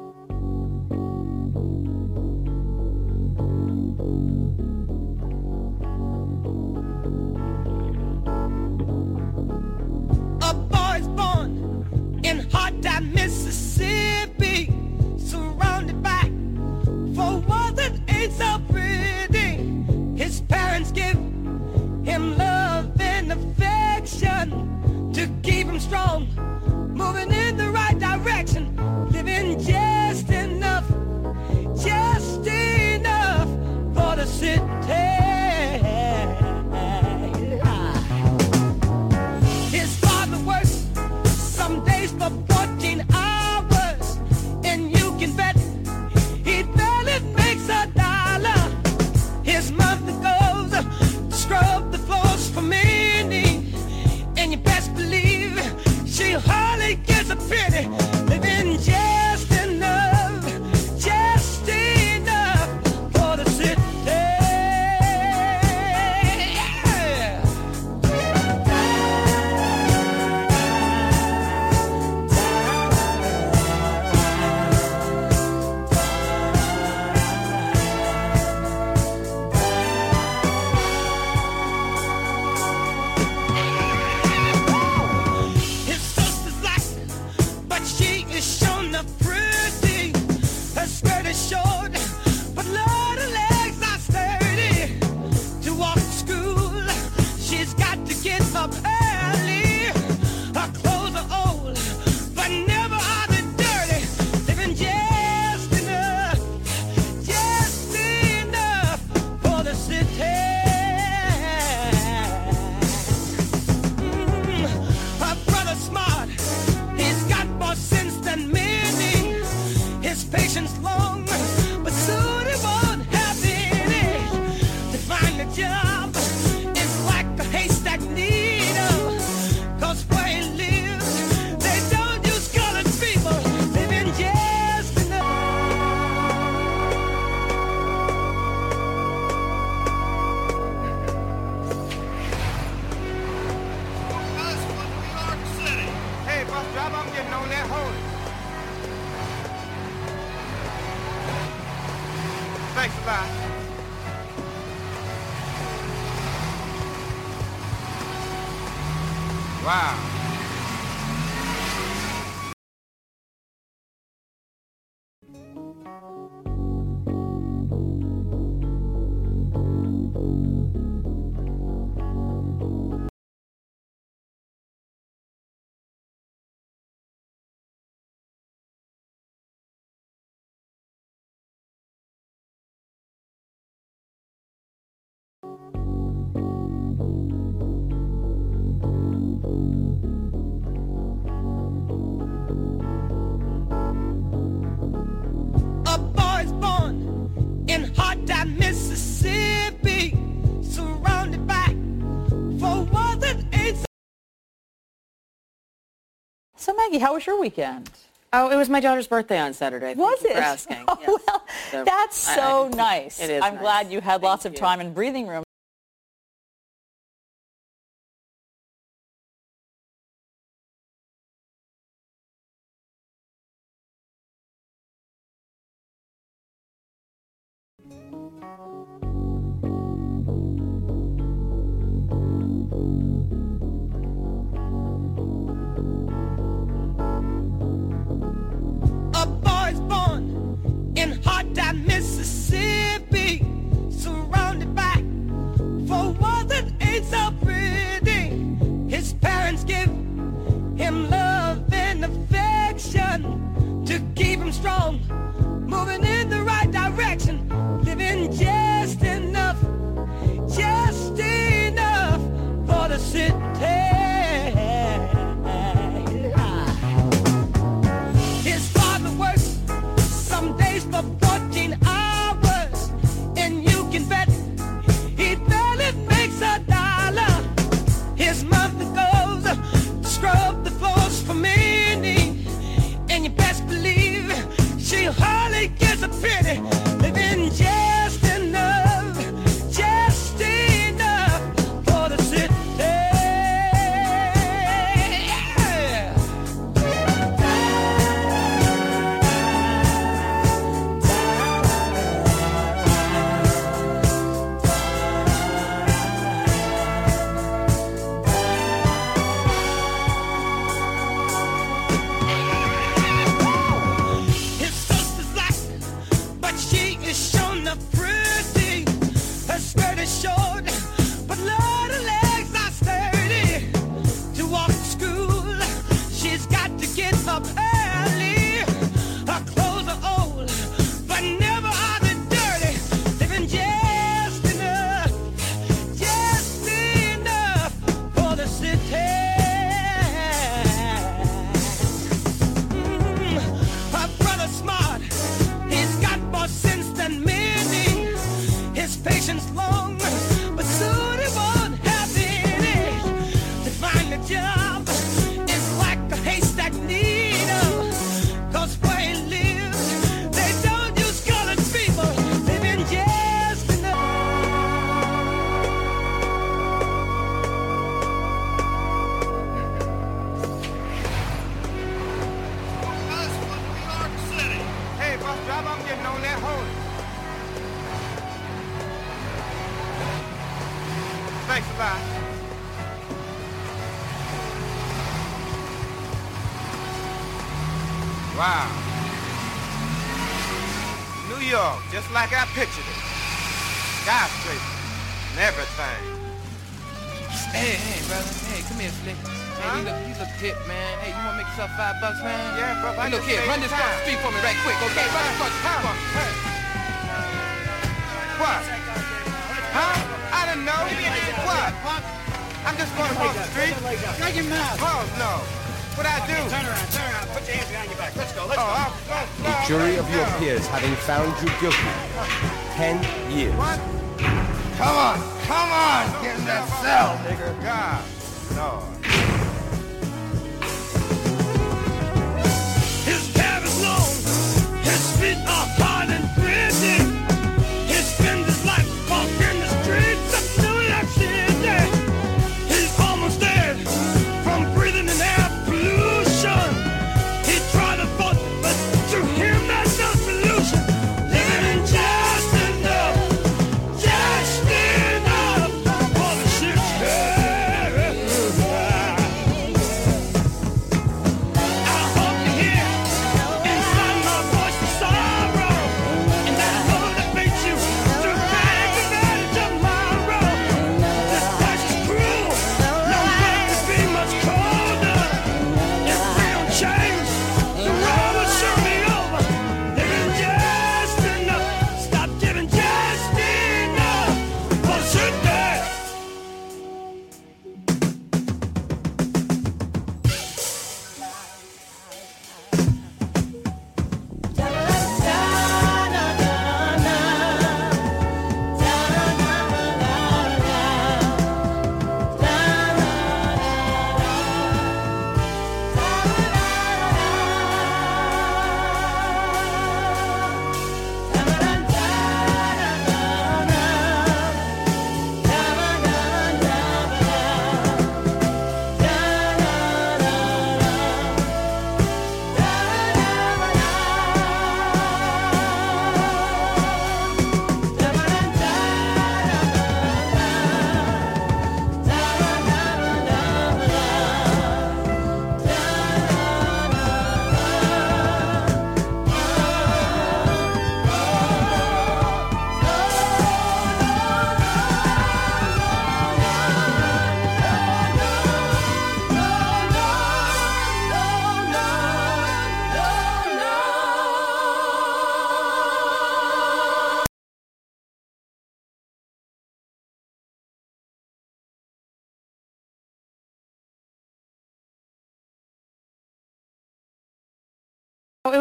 So Maggie, how was your weekend? Oh, it was my daughter's birthday on Saturday. Thank was it? For asking. Oh, yes. Well, so, that's so I, I, nice. It is. I'm nice. glad you had Thank lots of you. time and breathing room.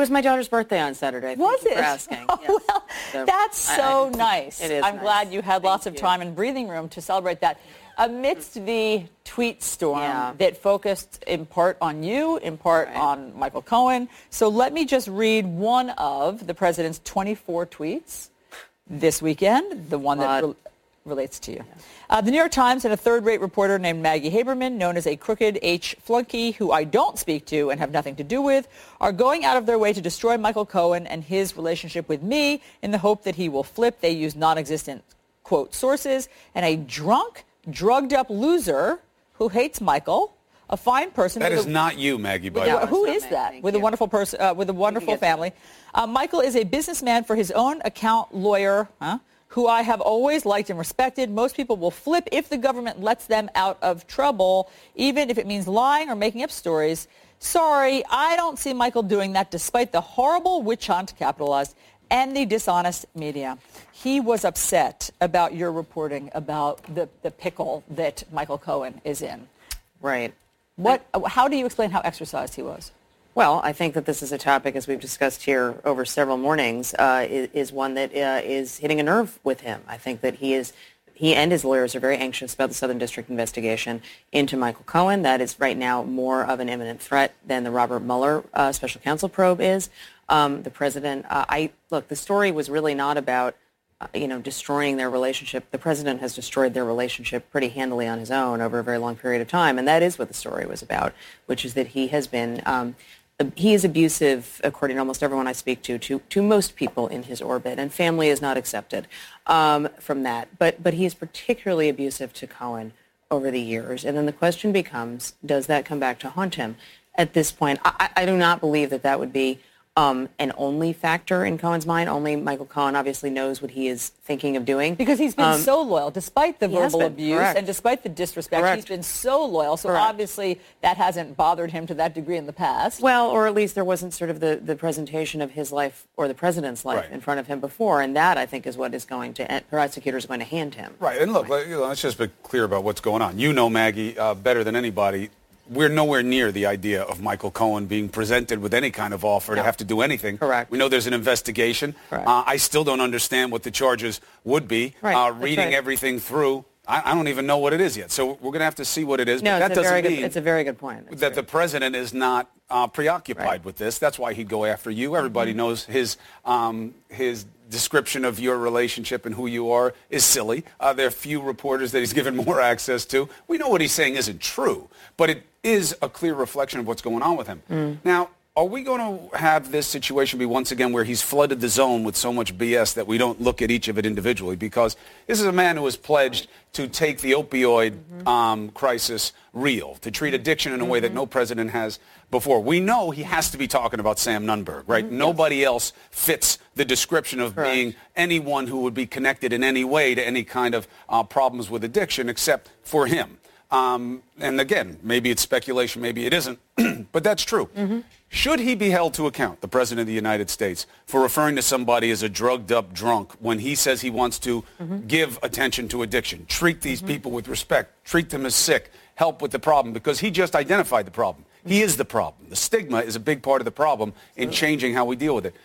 Was my daughter's birthday on Saturday. Thank Was you it? Asking. Oh, Yes. well, So, that's so I- nice. It is. I'm nice. glad you had lots of you. time and breathing room to celebrate that. Amidst mm. the tweet storm Yeah. that focused in part on you, in part on Michael Cohen. So let me just read one of the president's 24 tweets this weekend, the one that relates to you. Uh, the New York Times and a third-rate reporter named Maggie Haberman, known as a crooked H flunky who I don't speak to and have nothing to do with, are going out of their way to destroy Michael Cohen and his relationship with me in the hope that he will flip. They use non-existent, quote, sources, and a drunk, drugged-up loser who hates Michael, a fine person. That is a- not you, Maggie. By with the a- way. who is that? With a wonderful person, uh, with a wonderful family. Uh, Michael is a businessman for his own account lawyer, huh, who I have always liked and respected. Most people will flip if the government lets them out of trouble, even if it means lying or making up stories. Sorry, I don't see Michael doing that despite the horrible witch hunt, capitalized, and the dishonest media. He was upset about your reporting about the, the pickle that Michael Cohen is in. Right. What, how do you explain how exercised he was? Well, I think that this is a topic, as we've discussed here over several mornings, uh, is, is one that uh, is hitting a nerve with him. I think that he is, he and his lawyers are very anxious about the Southern District investigation into Michael Cohen. That is right now more of an imminent threat than the Robert Mueller uh, special counsel probe is. Um, the president, uh, I look, the story was really not about uh, you know, destroying their relationship. The president has destroyed their relationship pretty handily on his own over a very long period of time, and that is what the story was about, which is that he has been, um, he is abusive, according to almost everyone I speak to, to, to most people in his orbit, and family is not accepted um, from that. But, but he is particularly abusive to Cohen over the years, and then the question becomes, does that come back to haunt him? At this point, I, I do not believe that that would be um, an only factor in Cohen's mind. Only Michael Cohen obviously knows what he is thinking of doing. Because he's been Um, so loyal, despite the verbal been, abuse correct. and despite the disrespect, Correct. he's been so loyal. So Correct. obviously that hasn't bothered him to that degree in the past. Well, or at least there wasn't sort of the, the presentation of his life or the president's life Right. in front of him before, and that I think is what is going to prosecutors are going to hand him. Right, and look, let- you know, let's just be clear about what's going on. You know, Maggie, uh, better than anybody. We're nowhere near the idea of Michael Cohen being presented with any kind of offer to have to do anything. Correct. We know there's an investigation. Correct. Uh, I still don't understand what the charges would be. Right, Uh, reading right. everything through, I, I don't even know what it is yet. So we're going to have to see what it is. No, but that it's a doesn't good. mean It's a very good point. that the president is not uh, preoccupied with this. That's why he'd go after you. Everybody Mm-hmm. knows his um, his description of your relationship and who you are is silly. Uh, there are few reporters that he's given more access to. We know what he's saying isn't true, but it is a clear reflection of what's going on with him. Mm. Now, are we going to have this situation be once again where he's flooded the zone with so much BS that we don't look at each of it individually? Because this is a man who has pledged to take the opioid Mm-hmm. um, crisis real, to treat addiction in a way that no president has before. We know he has to be talking about Sam Nunberg, right? Mm-hmm. Nobody else fits the description of being anyone who would be connected in any way to any kind of uh, problems with addiction except for him. Um, and again, maybe it's speculation, maybe it isn't, but that's true. Mm-hmm. Should he be held to account, the President of the United States, for referring to somebody as a drugged up drunk when he says he wants to Mm-hmm. give attention to addiction, treat these people with respect, treat them as sick, help with the problem, because he just identified the problem. He is the problem. The stigma is a big part of the problem in changing how we deal with it.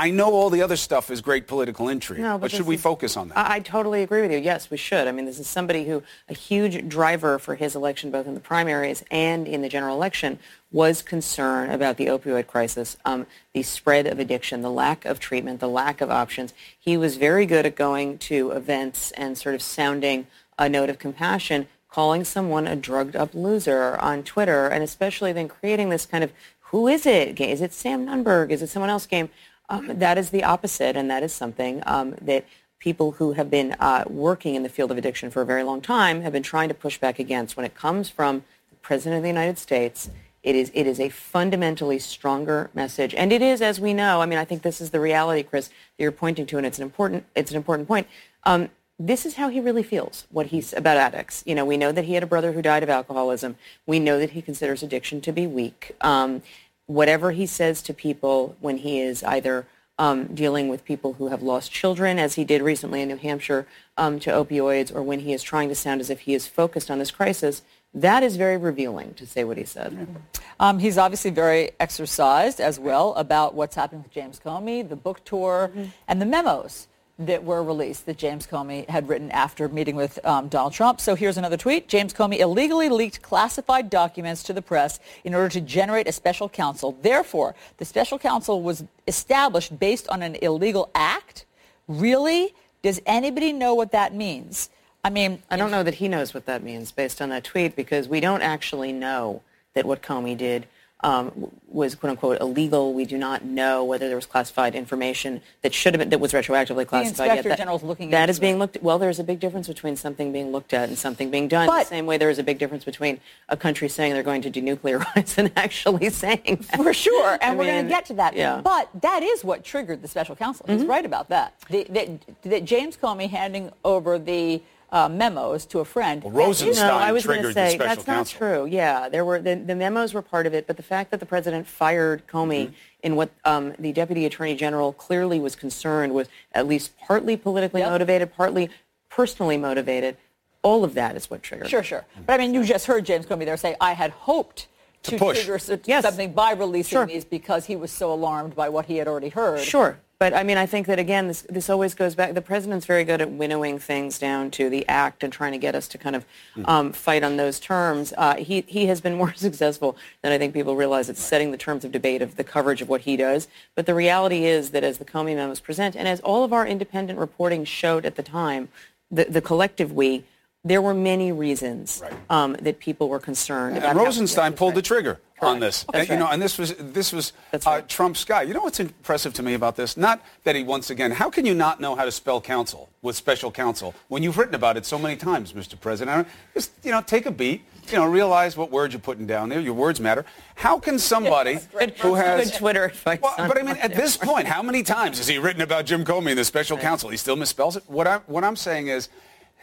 I know all the other stuff is great political intrigue, No, but, but should we is- focus on that? I, I totally agree with you. Yes, we should. I mean, this is somebody who, a huge driver for his election, both in the primaries and in the general election, was concern about the opioid crisis, um, the spread of addiction, the lack of treatment, the lack of options. He was very good at going to events and sort of sounding a note of compassion, calling someone a drugged up loser on Twitter, and especially then creating this kind of, who is it? Is it Sam Nunberg? Is it someone else game? Um, that is the opposite, and that is something um, that people who have been uh, working in the field of addiction for a very long time have been trying to push back against. When it comes from the President of the United States, it is, it is a fundamentally stronger message. And it is, as we know, I mean, I think this is the reality, Chris, that you're pointing to, and it's an important, it's an important point. Um, this is how he really feels, what he's about addicts. You know, we know that he had a brother who died of alcoholism. We know that he considers addiction to be weak. Um, whatever he says to people when he is either um, dealing with people who have lost children, as he did recently in New Hampshire, um, to opioids, or when he is trying to sound as if he is focused on this crisis, That is very revealing to say what he said. Um, he's obviously very to say what he said. Um, he's obviously very exercised as well about what's happening with James Comey, the book tour, and the memos that were released that James Comey had written after meeting with um, Donald Trump. So here's another tweet. James Comey illegally leaked classified documents to the press in order to generate a special counsel. Therefore, the special counsel was established based on an illegal act. Really? Does anybody know what that means? I mean, I don't know that he knows what that means based on that tweet because we don't actually know that what Comey did um, was quote unquote illegal. We do not know whether there was classified information that should have been that was retroactively classified. Inspector yet. That- General's looking That is being looked. at. Well, there's a big difference between something being looked at and something being done. But- the same way there is a big difference between a country saying they're going to denuclearize and actually saying that. For sure, and I we're going to get to that. Yeah. But that is what triggered the special counsel. He's right about that. The, that, that James Comey handing over the uh, memos to a friend. Well, Rosenstein no, I was going to the say special that's counsel. not true. Yeah, there were the, the memos were part of it, but the fact that the president fired Comey Mm-hmm. in what um, the deputy attorney general clearly was concerned with, at least partly politically motivated, partly personally motivated, all of that is what triggered. Sure, sure. But I mean, you just heard James Comey there say, I had hoped To to, push. trigger s- something by releasing Sure. these because he was so alarmed by what he had already heard. Sure. But I mean, I think that again, this, this always goes back. The president's very good at winnowing things down to the act and trying to get us to kind of um, fight on those terms. Uh, he he has been more successful than I think people realize at setting the terms of debate of the coverage of what he does. But the reality is that as the Comey memos present, and as all of our independent reporting showed at the time, the, the collective we. There were many reasons um, that people were concerned about And how- Rosenstein pulled the trigger on this. That's And, you know, and this was this was uh, Trump's guy. You know what's impressive to me about this? Not that he once again. How can you not know how to spell counsel with special counsel when you've written about it so many times, Mr. President? Just you know, take a beat. You know, realize what words you're putting down there. Your words matter. How can somebody who has good Twitter advice. Well, but I mean, at this point, how many times has he written about Jim Comey and the special counsel? He still misspells it. What I'm what I'm saying is,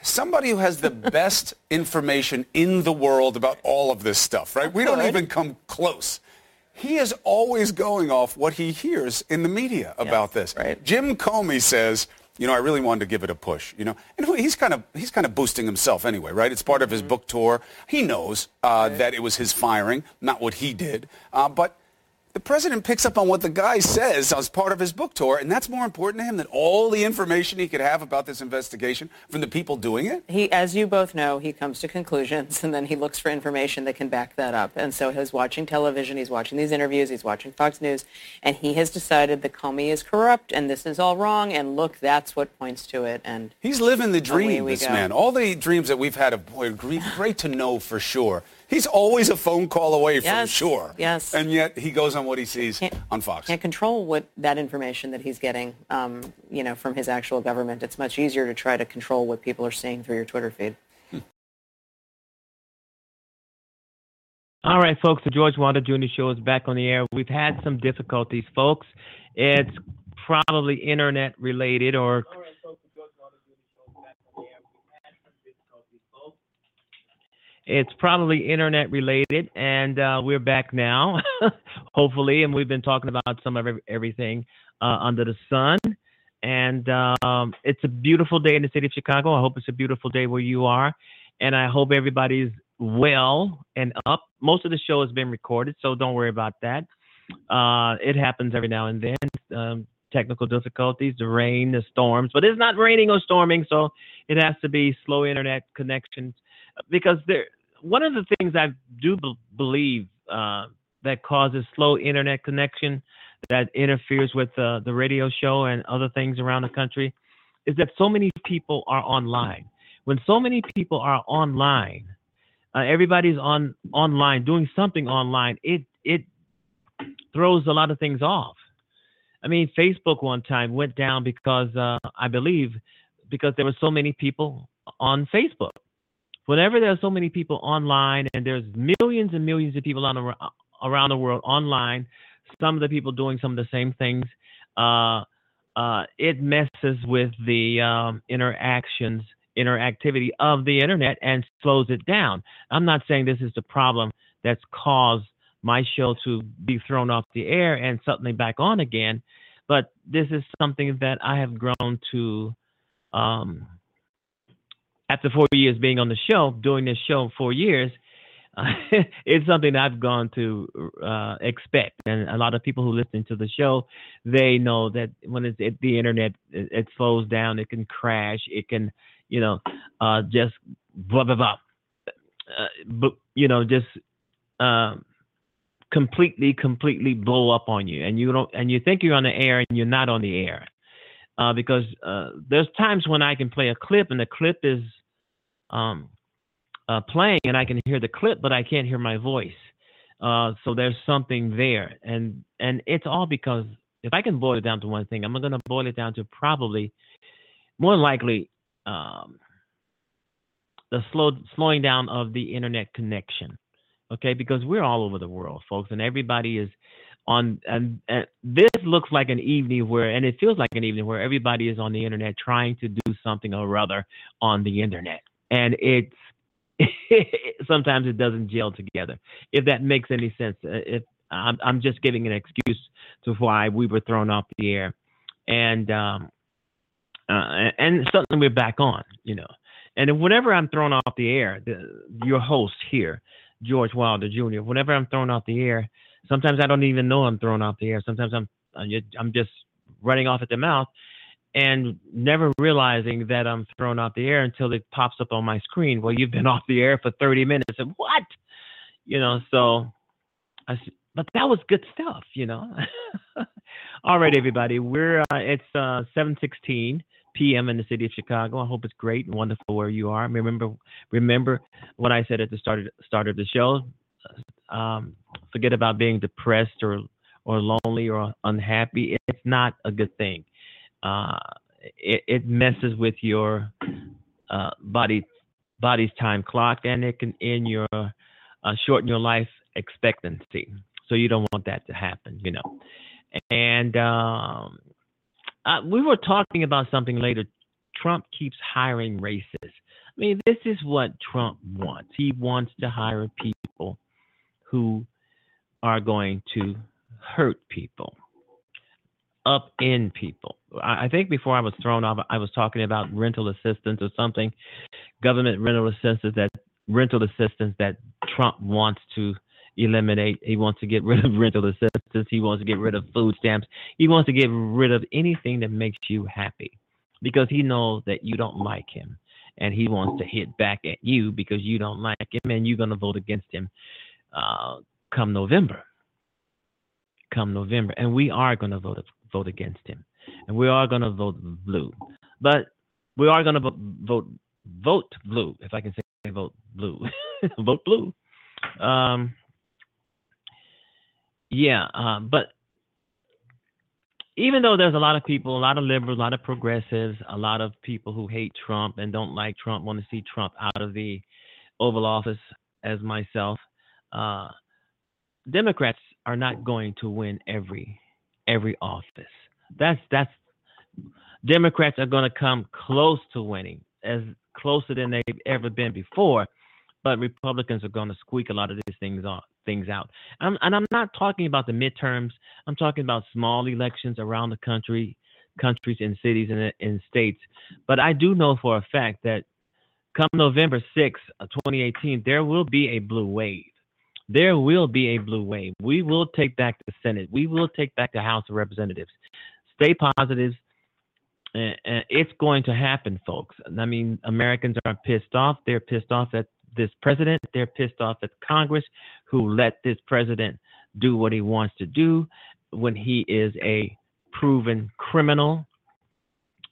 somebody who has the best information in the world about all of this stuff, right? We don't even come close. He is always going off what he hears in the media about this. Right. Jim Comey says, you know, I really wanted to give it a push, you know, and he's kind of he's kind of boosting himself anyway, right? It's part of his book tour. He knows uh, that it was his firing, not what he did, uh, but. The president picks up on what the guy says as part of his book tour, and that's more important to him than all the information he could have about this investigation from the people doing it. He, as you both know, he comes to conclusions and then he looks for information that can back that up. And so he's watching television, he's watching these interviews, he's watching Fox News, and he has decided that Comey is corrupt and this is all wrong. And look, that's what points to it. And He's living the dream, this go. man. All the dreams that we've had of boy, great, great to know for sure. He's always a phone call away from Yes, sure. yes. And yet he goes on what he sees on Fox. can't control what that information that he's getting, um, you know, from his actual government. It's much easier to try to control what people are seeing through your Twitter feed. All right, folks, the George Wilder Jr. Show is back on the air. We've had some difficulties, folks. It's probably internet related or. It's probably internet related, and uh, we're back now, hopefully. And we've been talking about some of everything uh, under the sun. And um, it's a beautiful day in the city of Chicago. I hope it's a beautiful day where you are. And I hope everybody's well and up. Most of the show has been recorded, so don't worry about that. Uh, it happens every now and then. Um, technical difficulties, the rain, the storms, but it's not raining or storming, so it has to be slow internet connections. Because there, one of the things I do be- believe uh, that causes slow internet connection that interferes with uh, the radio show and other things around the country is that so many people are online. When so many people are online, uh, everybody's on online doing something online. It it throws a lot of things off. I mean, Facebook one time went down because uh, I believe because there were so many people on Facebook. Whenever there are so many people online and there's millions and millions of people on the, around the world online, some of the people doing some of the same things, uh, uh, it messes with the um, interactions, interactivity of the internet and slows it down. I'm not saying this is the problem that's caused my show to be thrown off the air and suddenly back on again, but this is something that I have grown to. Um, after four years being on the show, doing this show four years, it's something I've gone to uh, expect, and a lot of people who listen to the show, they know that when it's it, the internet, it, it, slows down, it can crash, it can, you know, uh, just blah blah blah, uh, but you know, just um, completely, completely blow up on you, and you don't, and you think you're on the air, and you're not on the air, uh, because uh, there's times when I can play a clip, and the clip is um, uh, playing and I can hear the clip, but I can't hear my voice. Uh, so there's something there, and and it's all because if I can boil it down to one thing, I'm going to boil it down to probably more likely um, the slow slowing down of the internet connection. Okay, because we're all over the world, folks, and everybody is on and, and, this looks like an evening where and it feels like an evening where everybody is on the internet trying to do something or other on the internet and it's sometimes it doesn't gel together. If that makes any sense, uh, if I'm, I'm just giving an excuse to why we were thrown off the air, and um, uh, and suddenly we're back on, you know. And whenever I'm thrown off the air, the, your host here, George Wilder Jr. Whenever I'm thrown off the air, sometimes I don't even know I'm thrown off the air. Sometimes I'm I'm just running off at the mouth, and never realizing that I'm thrown off the air until it pops up on my screen. Well, you've been off the air for 30 minutes. And what? You know, so I, but that was good stuff, you know. All right, everybody, we're uh, it's uh, 7:16 p.m. in the city of Chicago. I hope it's great and wonderful where you are. Remember, remember what I said at the start of, start of the show. Um, forget about being depressed or or lonely or unhappy. It's not a good thing uh, it, it, messes with your uh, body body's time clock, and it can end your uh, shorten your life expectancy. So you don't want that to happen, you know. And um, uh, we were talking about something later. Trump keeps hiring racists. I mean, this is what Trump wants. He wants to hire people who are going to hurt people up in people. I, I think before I was thrown off, I was talking about rental assistance or something, government rental assistance that rental assistance that Trump wants to eliminate. He wants to get rid of rental assistance. He wants to get rid of food stamps. He wants to get rid of anything that makes you happy because he knows that you don't like him and he wants to hit back at you because you don't like him and you're going to vote against him uh, come November. Come November. And we are going to vote vote against him, and we are going to vote blue. But we are going to vote, vote blue, if I can say vote blue, vote blue. Um, yeah, uh, but even though there's a lot of people, a lot of liberals, a lot of progressives, a lot of people who hate Trump and don't like Trump, want to see Trump out of the Oval Office, as myself, uh, Democrats are not going to win every every office. That's that's Democrats are going to come close to winning, as closer than they've ever been before. But Republicans are going to squeak a lot of these things out. Things out, I'm, and I'm not talking about the midterms. I'm talking about small elections around the country, countries and cities and in states. But I do know for a fact that come November 6, uh, 2018, there will be a blue wave there will be a blue wave. We will take back the Senate. We will take back the House of Representatives. Stay positive. it's going to happen, folks. I mean, Americans are pissed off. They're pissed off at this president. They're pissed off at Congress who let this president do what he wants to do when he is a proven criminal.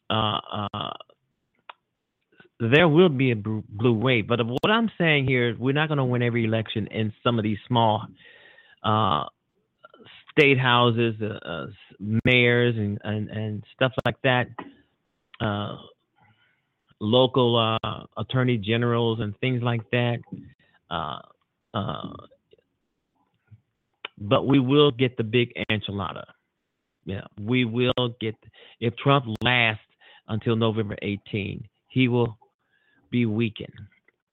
Uh, uh, there will be a blue wave. But what I'm saying here is we're not going to win every election in some of these small uh, state houses, uh, uh, mayors, and, and, and stuff like that, uh, local uh, attorney generals, and things like that. Uh, but we will get the big enchilada. Yeah, we will get if Trump lasts until November 18, he will be weakened.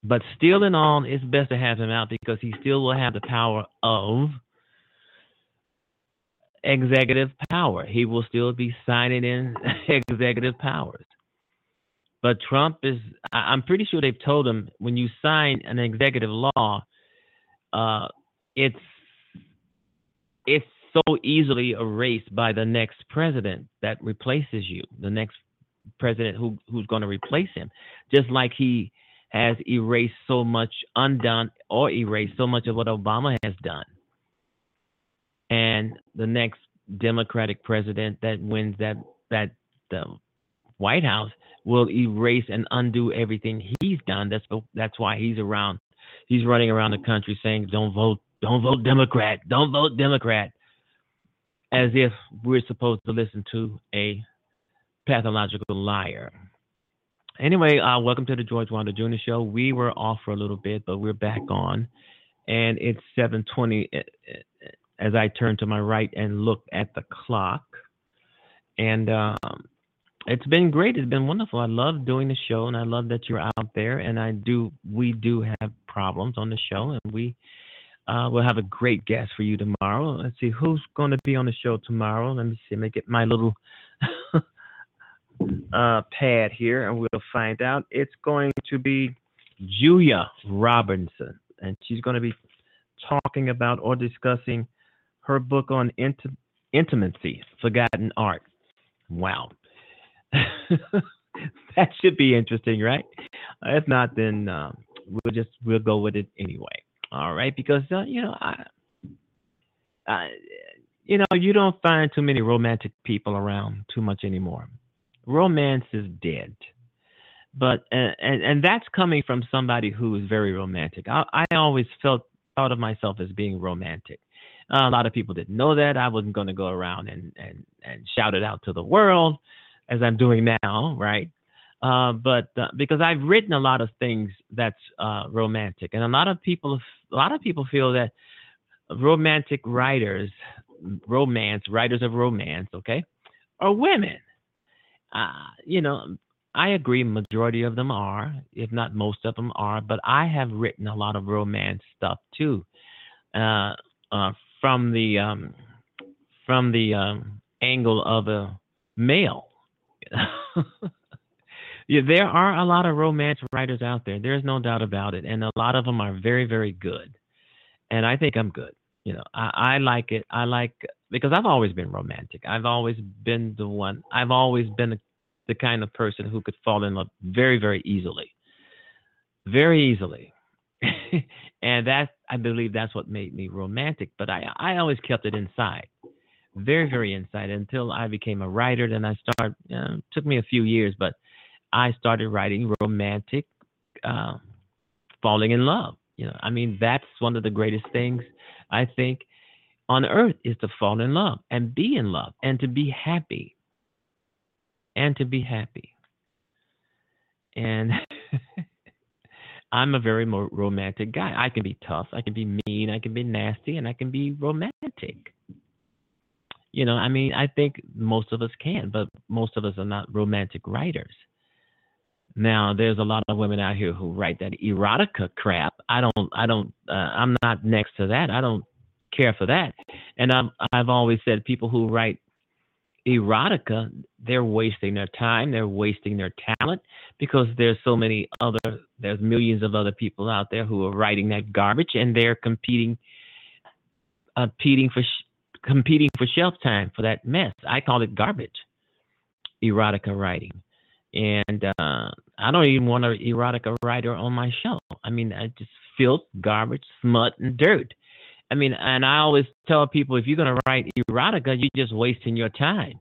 But still, in all, it's best to have him out because he still will have the power of executive power. He will still be signing in executive powers. But Trump is, I'm pretty sure they've told him when you sign an executive law, uh, it's it's so easily erased by the next president that replaces you, the next president who who's going to replace him, just like he has erased so much undone or erased so much of what Obama has done. And the next Democratic president that wins that that the White House will erase and undo everything he's done. That's that's why he's around. He's running around the country saying, "Don't vote, don't vote Democrat, don't vote Democrat," as if we're supposed to listen to a pathological liar. Anyway, uh, welcome to the George Wilder Jr. Show. We were off for a little bit, but we're back on, and it's 7:20. uh, As I turn to my right and look at the clock, and um, it's been great. It's been wonderful. I love doing the show, and I love that you're out there. And I do. We do have problems on the show, and we uh, will have a great guest for you tomorrow. Let's see who's going to be on the show tomorrow. Let me see. Me get my little uh, pad here, and we'll find out. It's going to be Julia Robinson, and she's going to be talking about or discussing her book on int- intimacy, forgotten art. Wow. that should be interesting, right? If not, then um, we'll just we'll go with it anyway. All right, because uh, you know, I, I, you know, you don't find too many romantic people around too much anymore. Romance is dead, but and and, that's coming from somebody who is very romantic. I, I always felt thought of myself as being romantic. Uh, a lot of people didn't know that. I wasn't going to go around and, and, and shout it out to the world as I'm doing now, right? Uh, but uh, because I've written a lot of things that's uh, romantic, and a lot of people, a lot of people feel that romantic writers, romance writers of romance, okay, are women. Uh, you know, I agree, majority of them are, if not most of them are, but I have written a lot of romance stuff too, uh, uh, from the um, from the um, angle of a male. yeah, there are a lot of romance writers out there. There's no doubt about it, and a lot of them are very, very good. And I think I'm good. You know, I, I like it. I like because I've always been romantic. I've always been the one. I've always been a, the kind of person who could fall in love very, very easily, very easily. and that I believe that's what made me romantic. But I I always kept it inside very very inside until I became a writer. Then I started. Uh, took me a few years, but I started writing romantic, uh, falling in love. You know, I mean that's one of the greatest things I think on earth is to fall in love and be in love and to be happy and to be happy. And I'm a very romantic guy. I can be tough, I can be mean, I can be nasty, and I can be romantic. You know, I mean, I think most of us can, but most of us are not romantic writers. Now, there's a lot of women out here who write that erotica crap. I don't, I don't, uh, I'm not next to that. I don't care for that. And I've, I've always said people who write erotica, they're wasting their time, they're wasting their talent because there's so many other, there's millions of other people out there who are writing that garbage and they're competing, uh, competing for, competing for shelf time for that mess. I call it garbage, erotica writing. And uh, I don't even want an erotica writer on my show. I mean, I just filth, garbage, smut, and dirt. I mean, and I always tell people if you're going to write erotica, you're just wasting your time.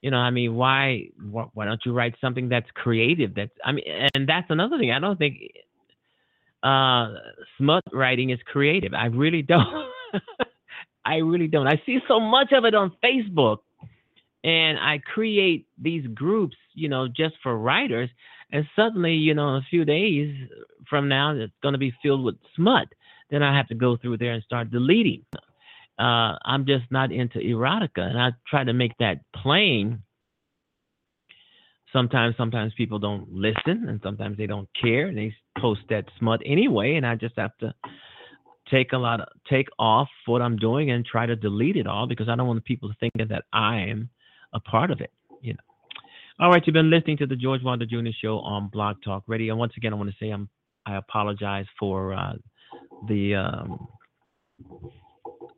You know, I mean, why why don't you write something that's creative? That's I mean, and that's another thing. I don't think uh, smut writing is creative. I really don't. I really don't. I see so much of it on Facebook, and I create these groups, you know, just for writers. And suddenly, you know, in a few days from now, it's going to be filled with smut. Then I have to go through there and start deleting. Uh, I'm just not into erotica, and I try to make that plain. Sometimes, sometimes people don't listen, and sometimes they don't care, and they post that smut anyway, and I just have to take a lot of take off what I'm doing and try to delete it all because I don't want people to think that I am a part of it. You know. All right, you've been listening to the George Wilder Jr. Show on Blog Talk Radio. And once again, I want to say I'm I apologize for uh, the um,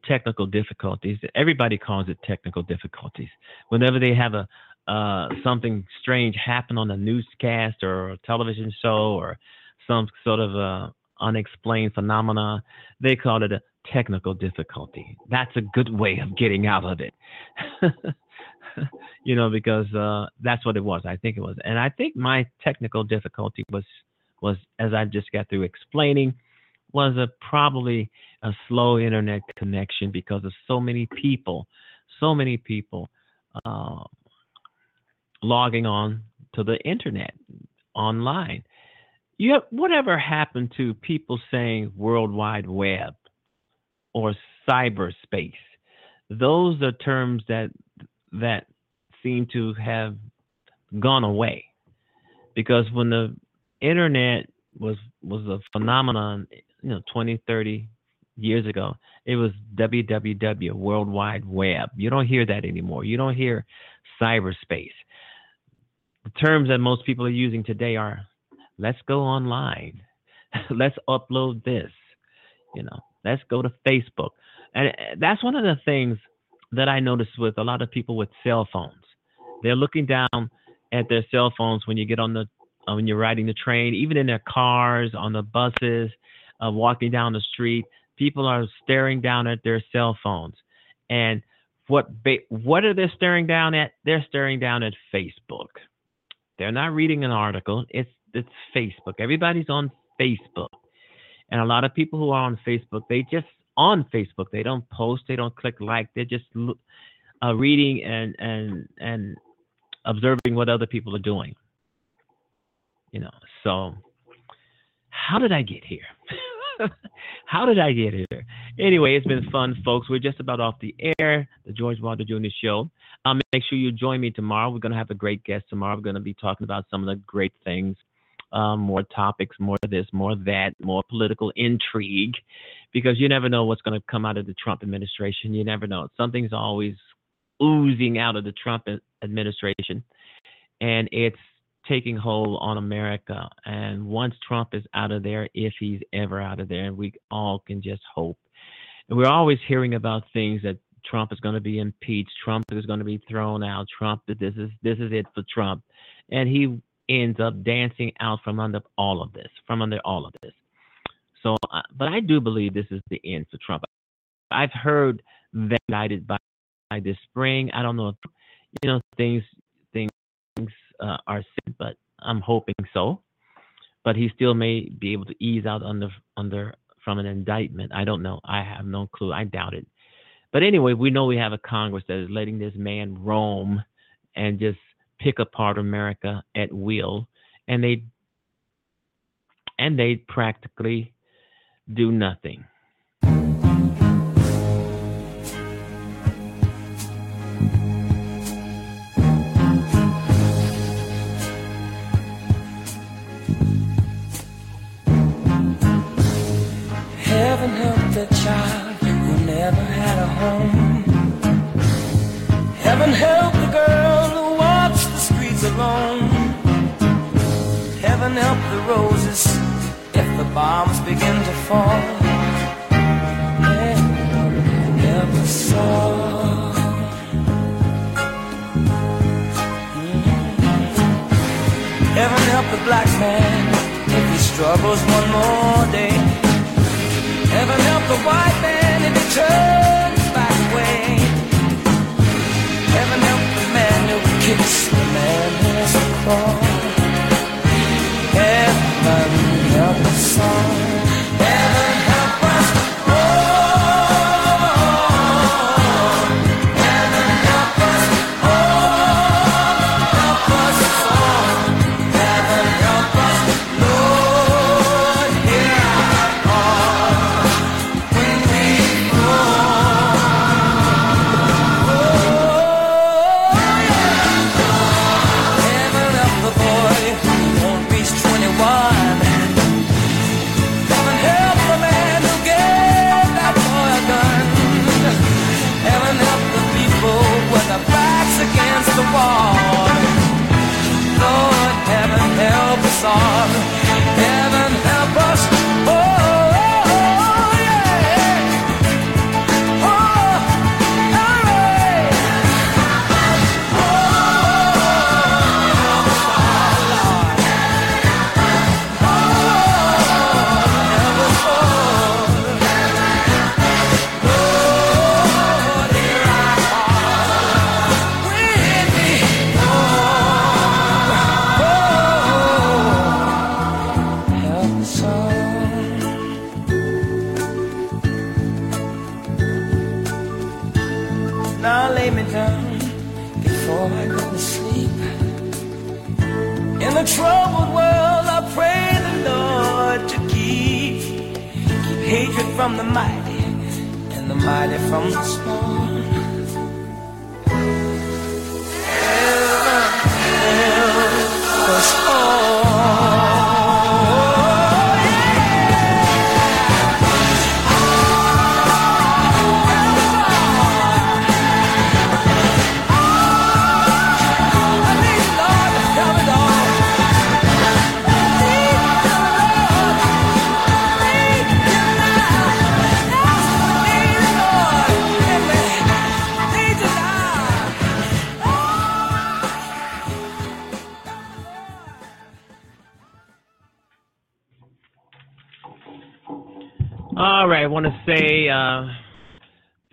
technical difficulties. Everybody calls it technical difficulties. Whenever they have a uh, something strange happen on a newscast or a television show or some sort of uh, unexplained phenomena, they call it a technical difficulty. That's a good way of getting out of it. you know, because uh, that's what it was. I think it was, and I think my technical difficulty was was as I just got through explaining was a probably a slow internet connection because of so many people, so many people uh, logging on to the internet online. You have, whatever happened to people saying World Wide Web or cyberspace? Those are terms that that seem to have gone away because when the internet was was a phenomenon, you know, 20, 30 years ago, it was www, World Wide Web. You don't hear that anymore. You don't hear cyberspace. The terms that most people are using today are let's go online. let's upload this. You know, let's go to Facebook. And uh, that's one of the things that I notice with a lot of people with cell phones. They're looking down at their cell phones when you get on the uh, when you're riding the train, even in their cars, on the buses, walking down the street. People are staring down at their cell phones, and what ba- what are they staring down at? They're staring down at Facebook. They're not reading an article. It's it's Facebook. Everybody's on Facebook, and a lot of people who are on Facebook, they just on Facebook. They don't post. They don't click like. They're just uh, reading and and and observing what other people are doing. You know. So, how did I get here? how did I get here? Anyway, it's been fun, folks. We're just about off the air. The George Wilder Jr. Show. Um, make sure you join me tomorrow. We're going to have a great guest tomorrow. We're going to be talking about some of the great things um, more topics, more this, more that, more political intrigue, because you never know what's going to come out of the Trump administration. You never know. Something's always oozing out of the Trump administration, and it's taking hold on America. And once Trump is out of there, if he's ever out of there, we all can just hope. And we're always hearing about things that Trump is going to be impeached, Trump is going to be thrown out, Trump that this is this is it for Trump. And he ends up dancing out from under all of this, from under all of this. So, uh, but I do believe this is the end for Trump. I've heard that guided by, by this spring. I don't know if you know things things uh, are set, but I'm hoping so. But he still may be able to ease out under under from an indictment. I don't know. I have no clue. I doubt it. But anyway, we know we have a Congress that is letting this man roam and just pick apart America at will, and they and they practically do nothing. Heaven help the girl who walks the streets alone. Heaven help the roses if the bombs begin to fall. Heaven help the black man if he struggles one more day. Heaven help the white man if he turns kicks the man has a us all.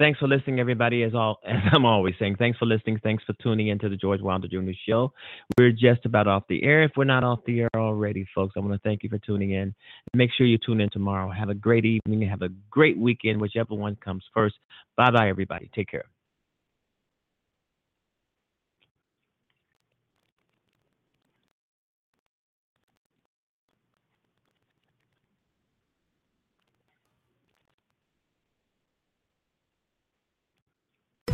Thanks for listening, everybody. As all as I'm always saying, thanks for listening. Thanks for tuning into the George Wilder Jr. Show. We're just about off the air. If we're not off the air already, folks, I want to thank you for tuning in. Make sure you tune in tomorrow. Have a great evening. Have a great weekend, whichever one comes first. Bye bye, everybody. Take care.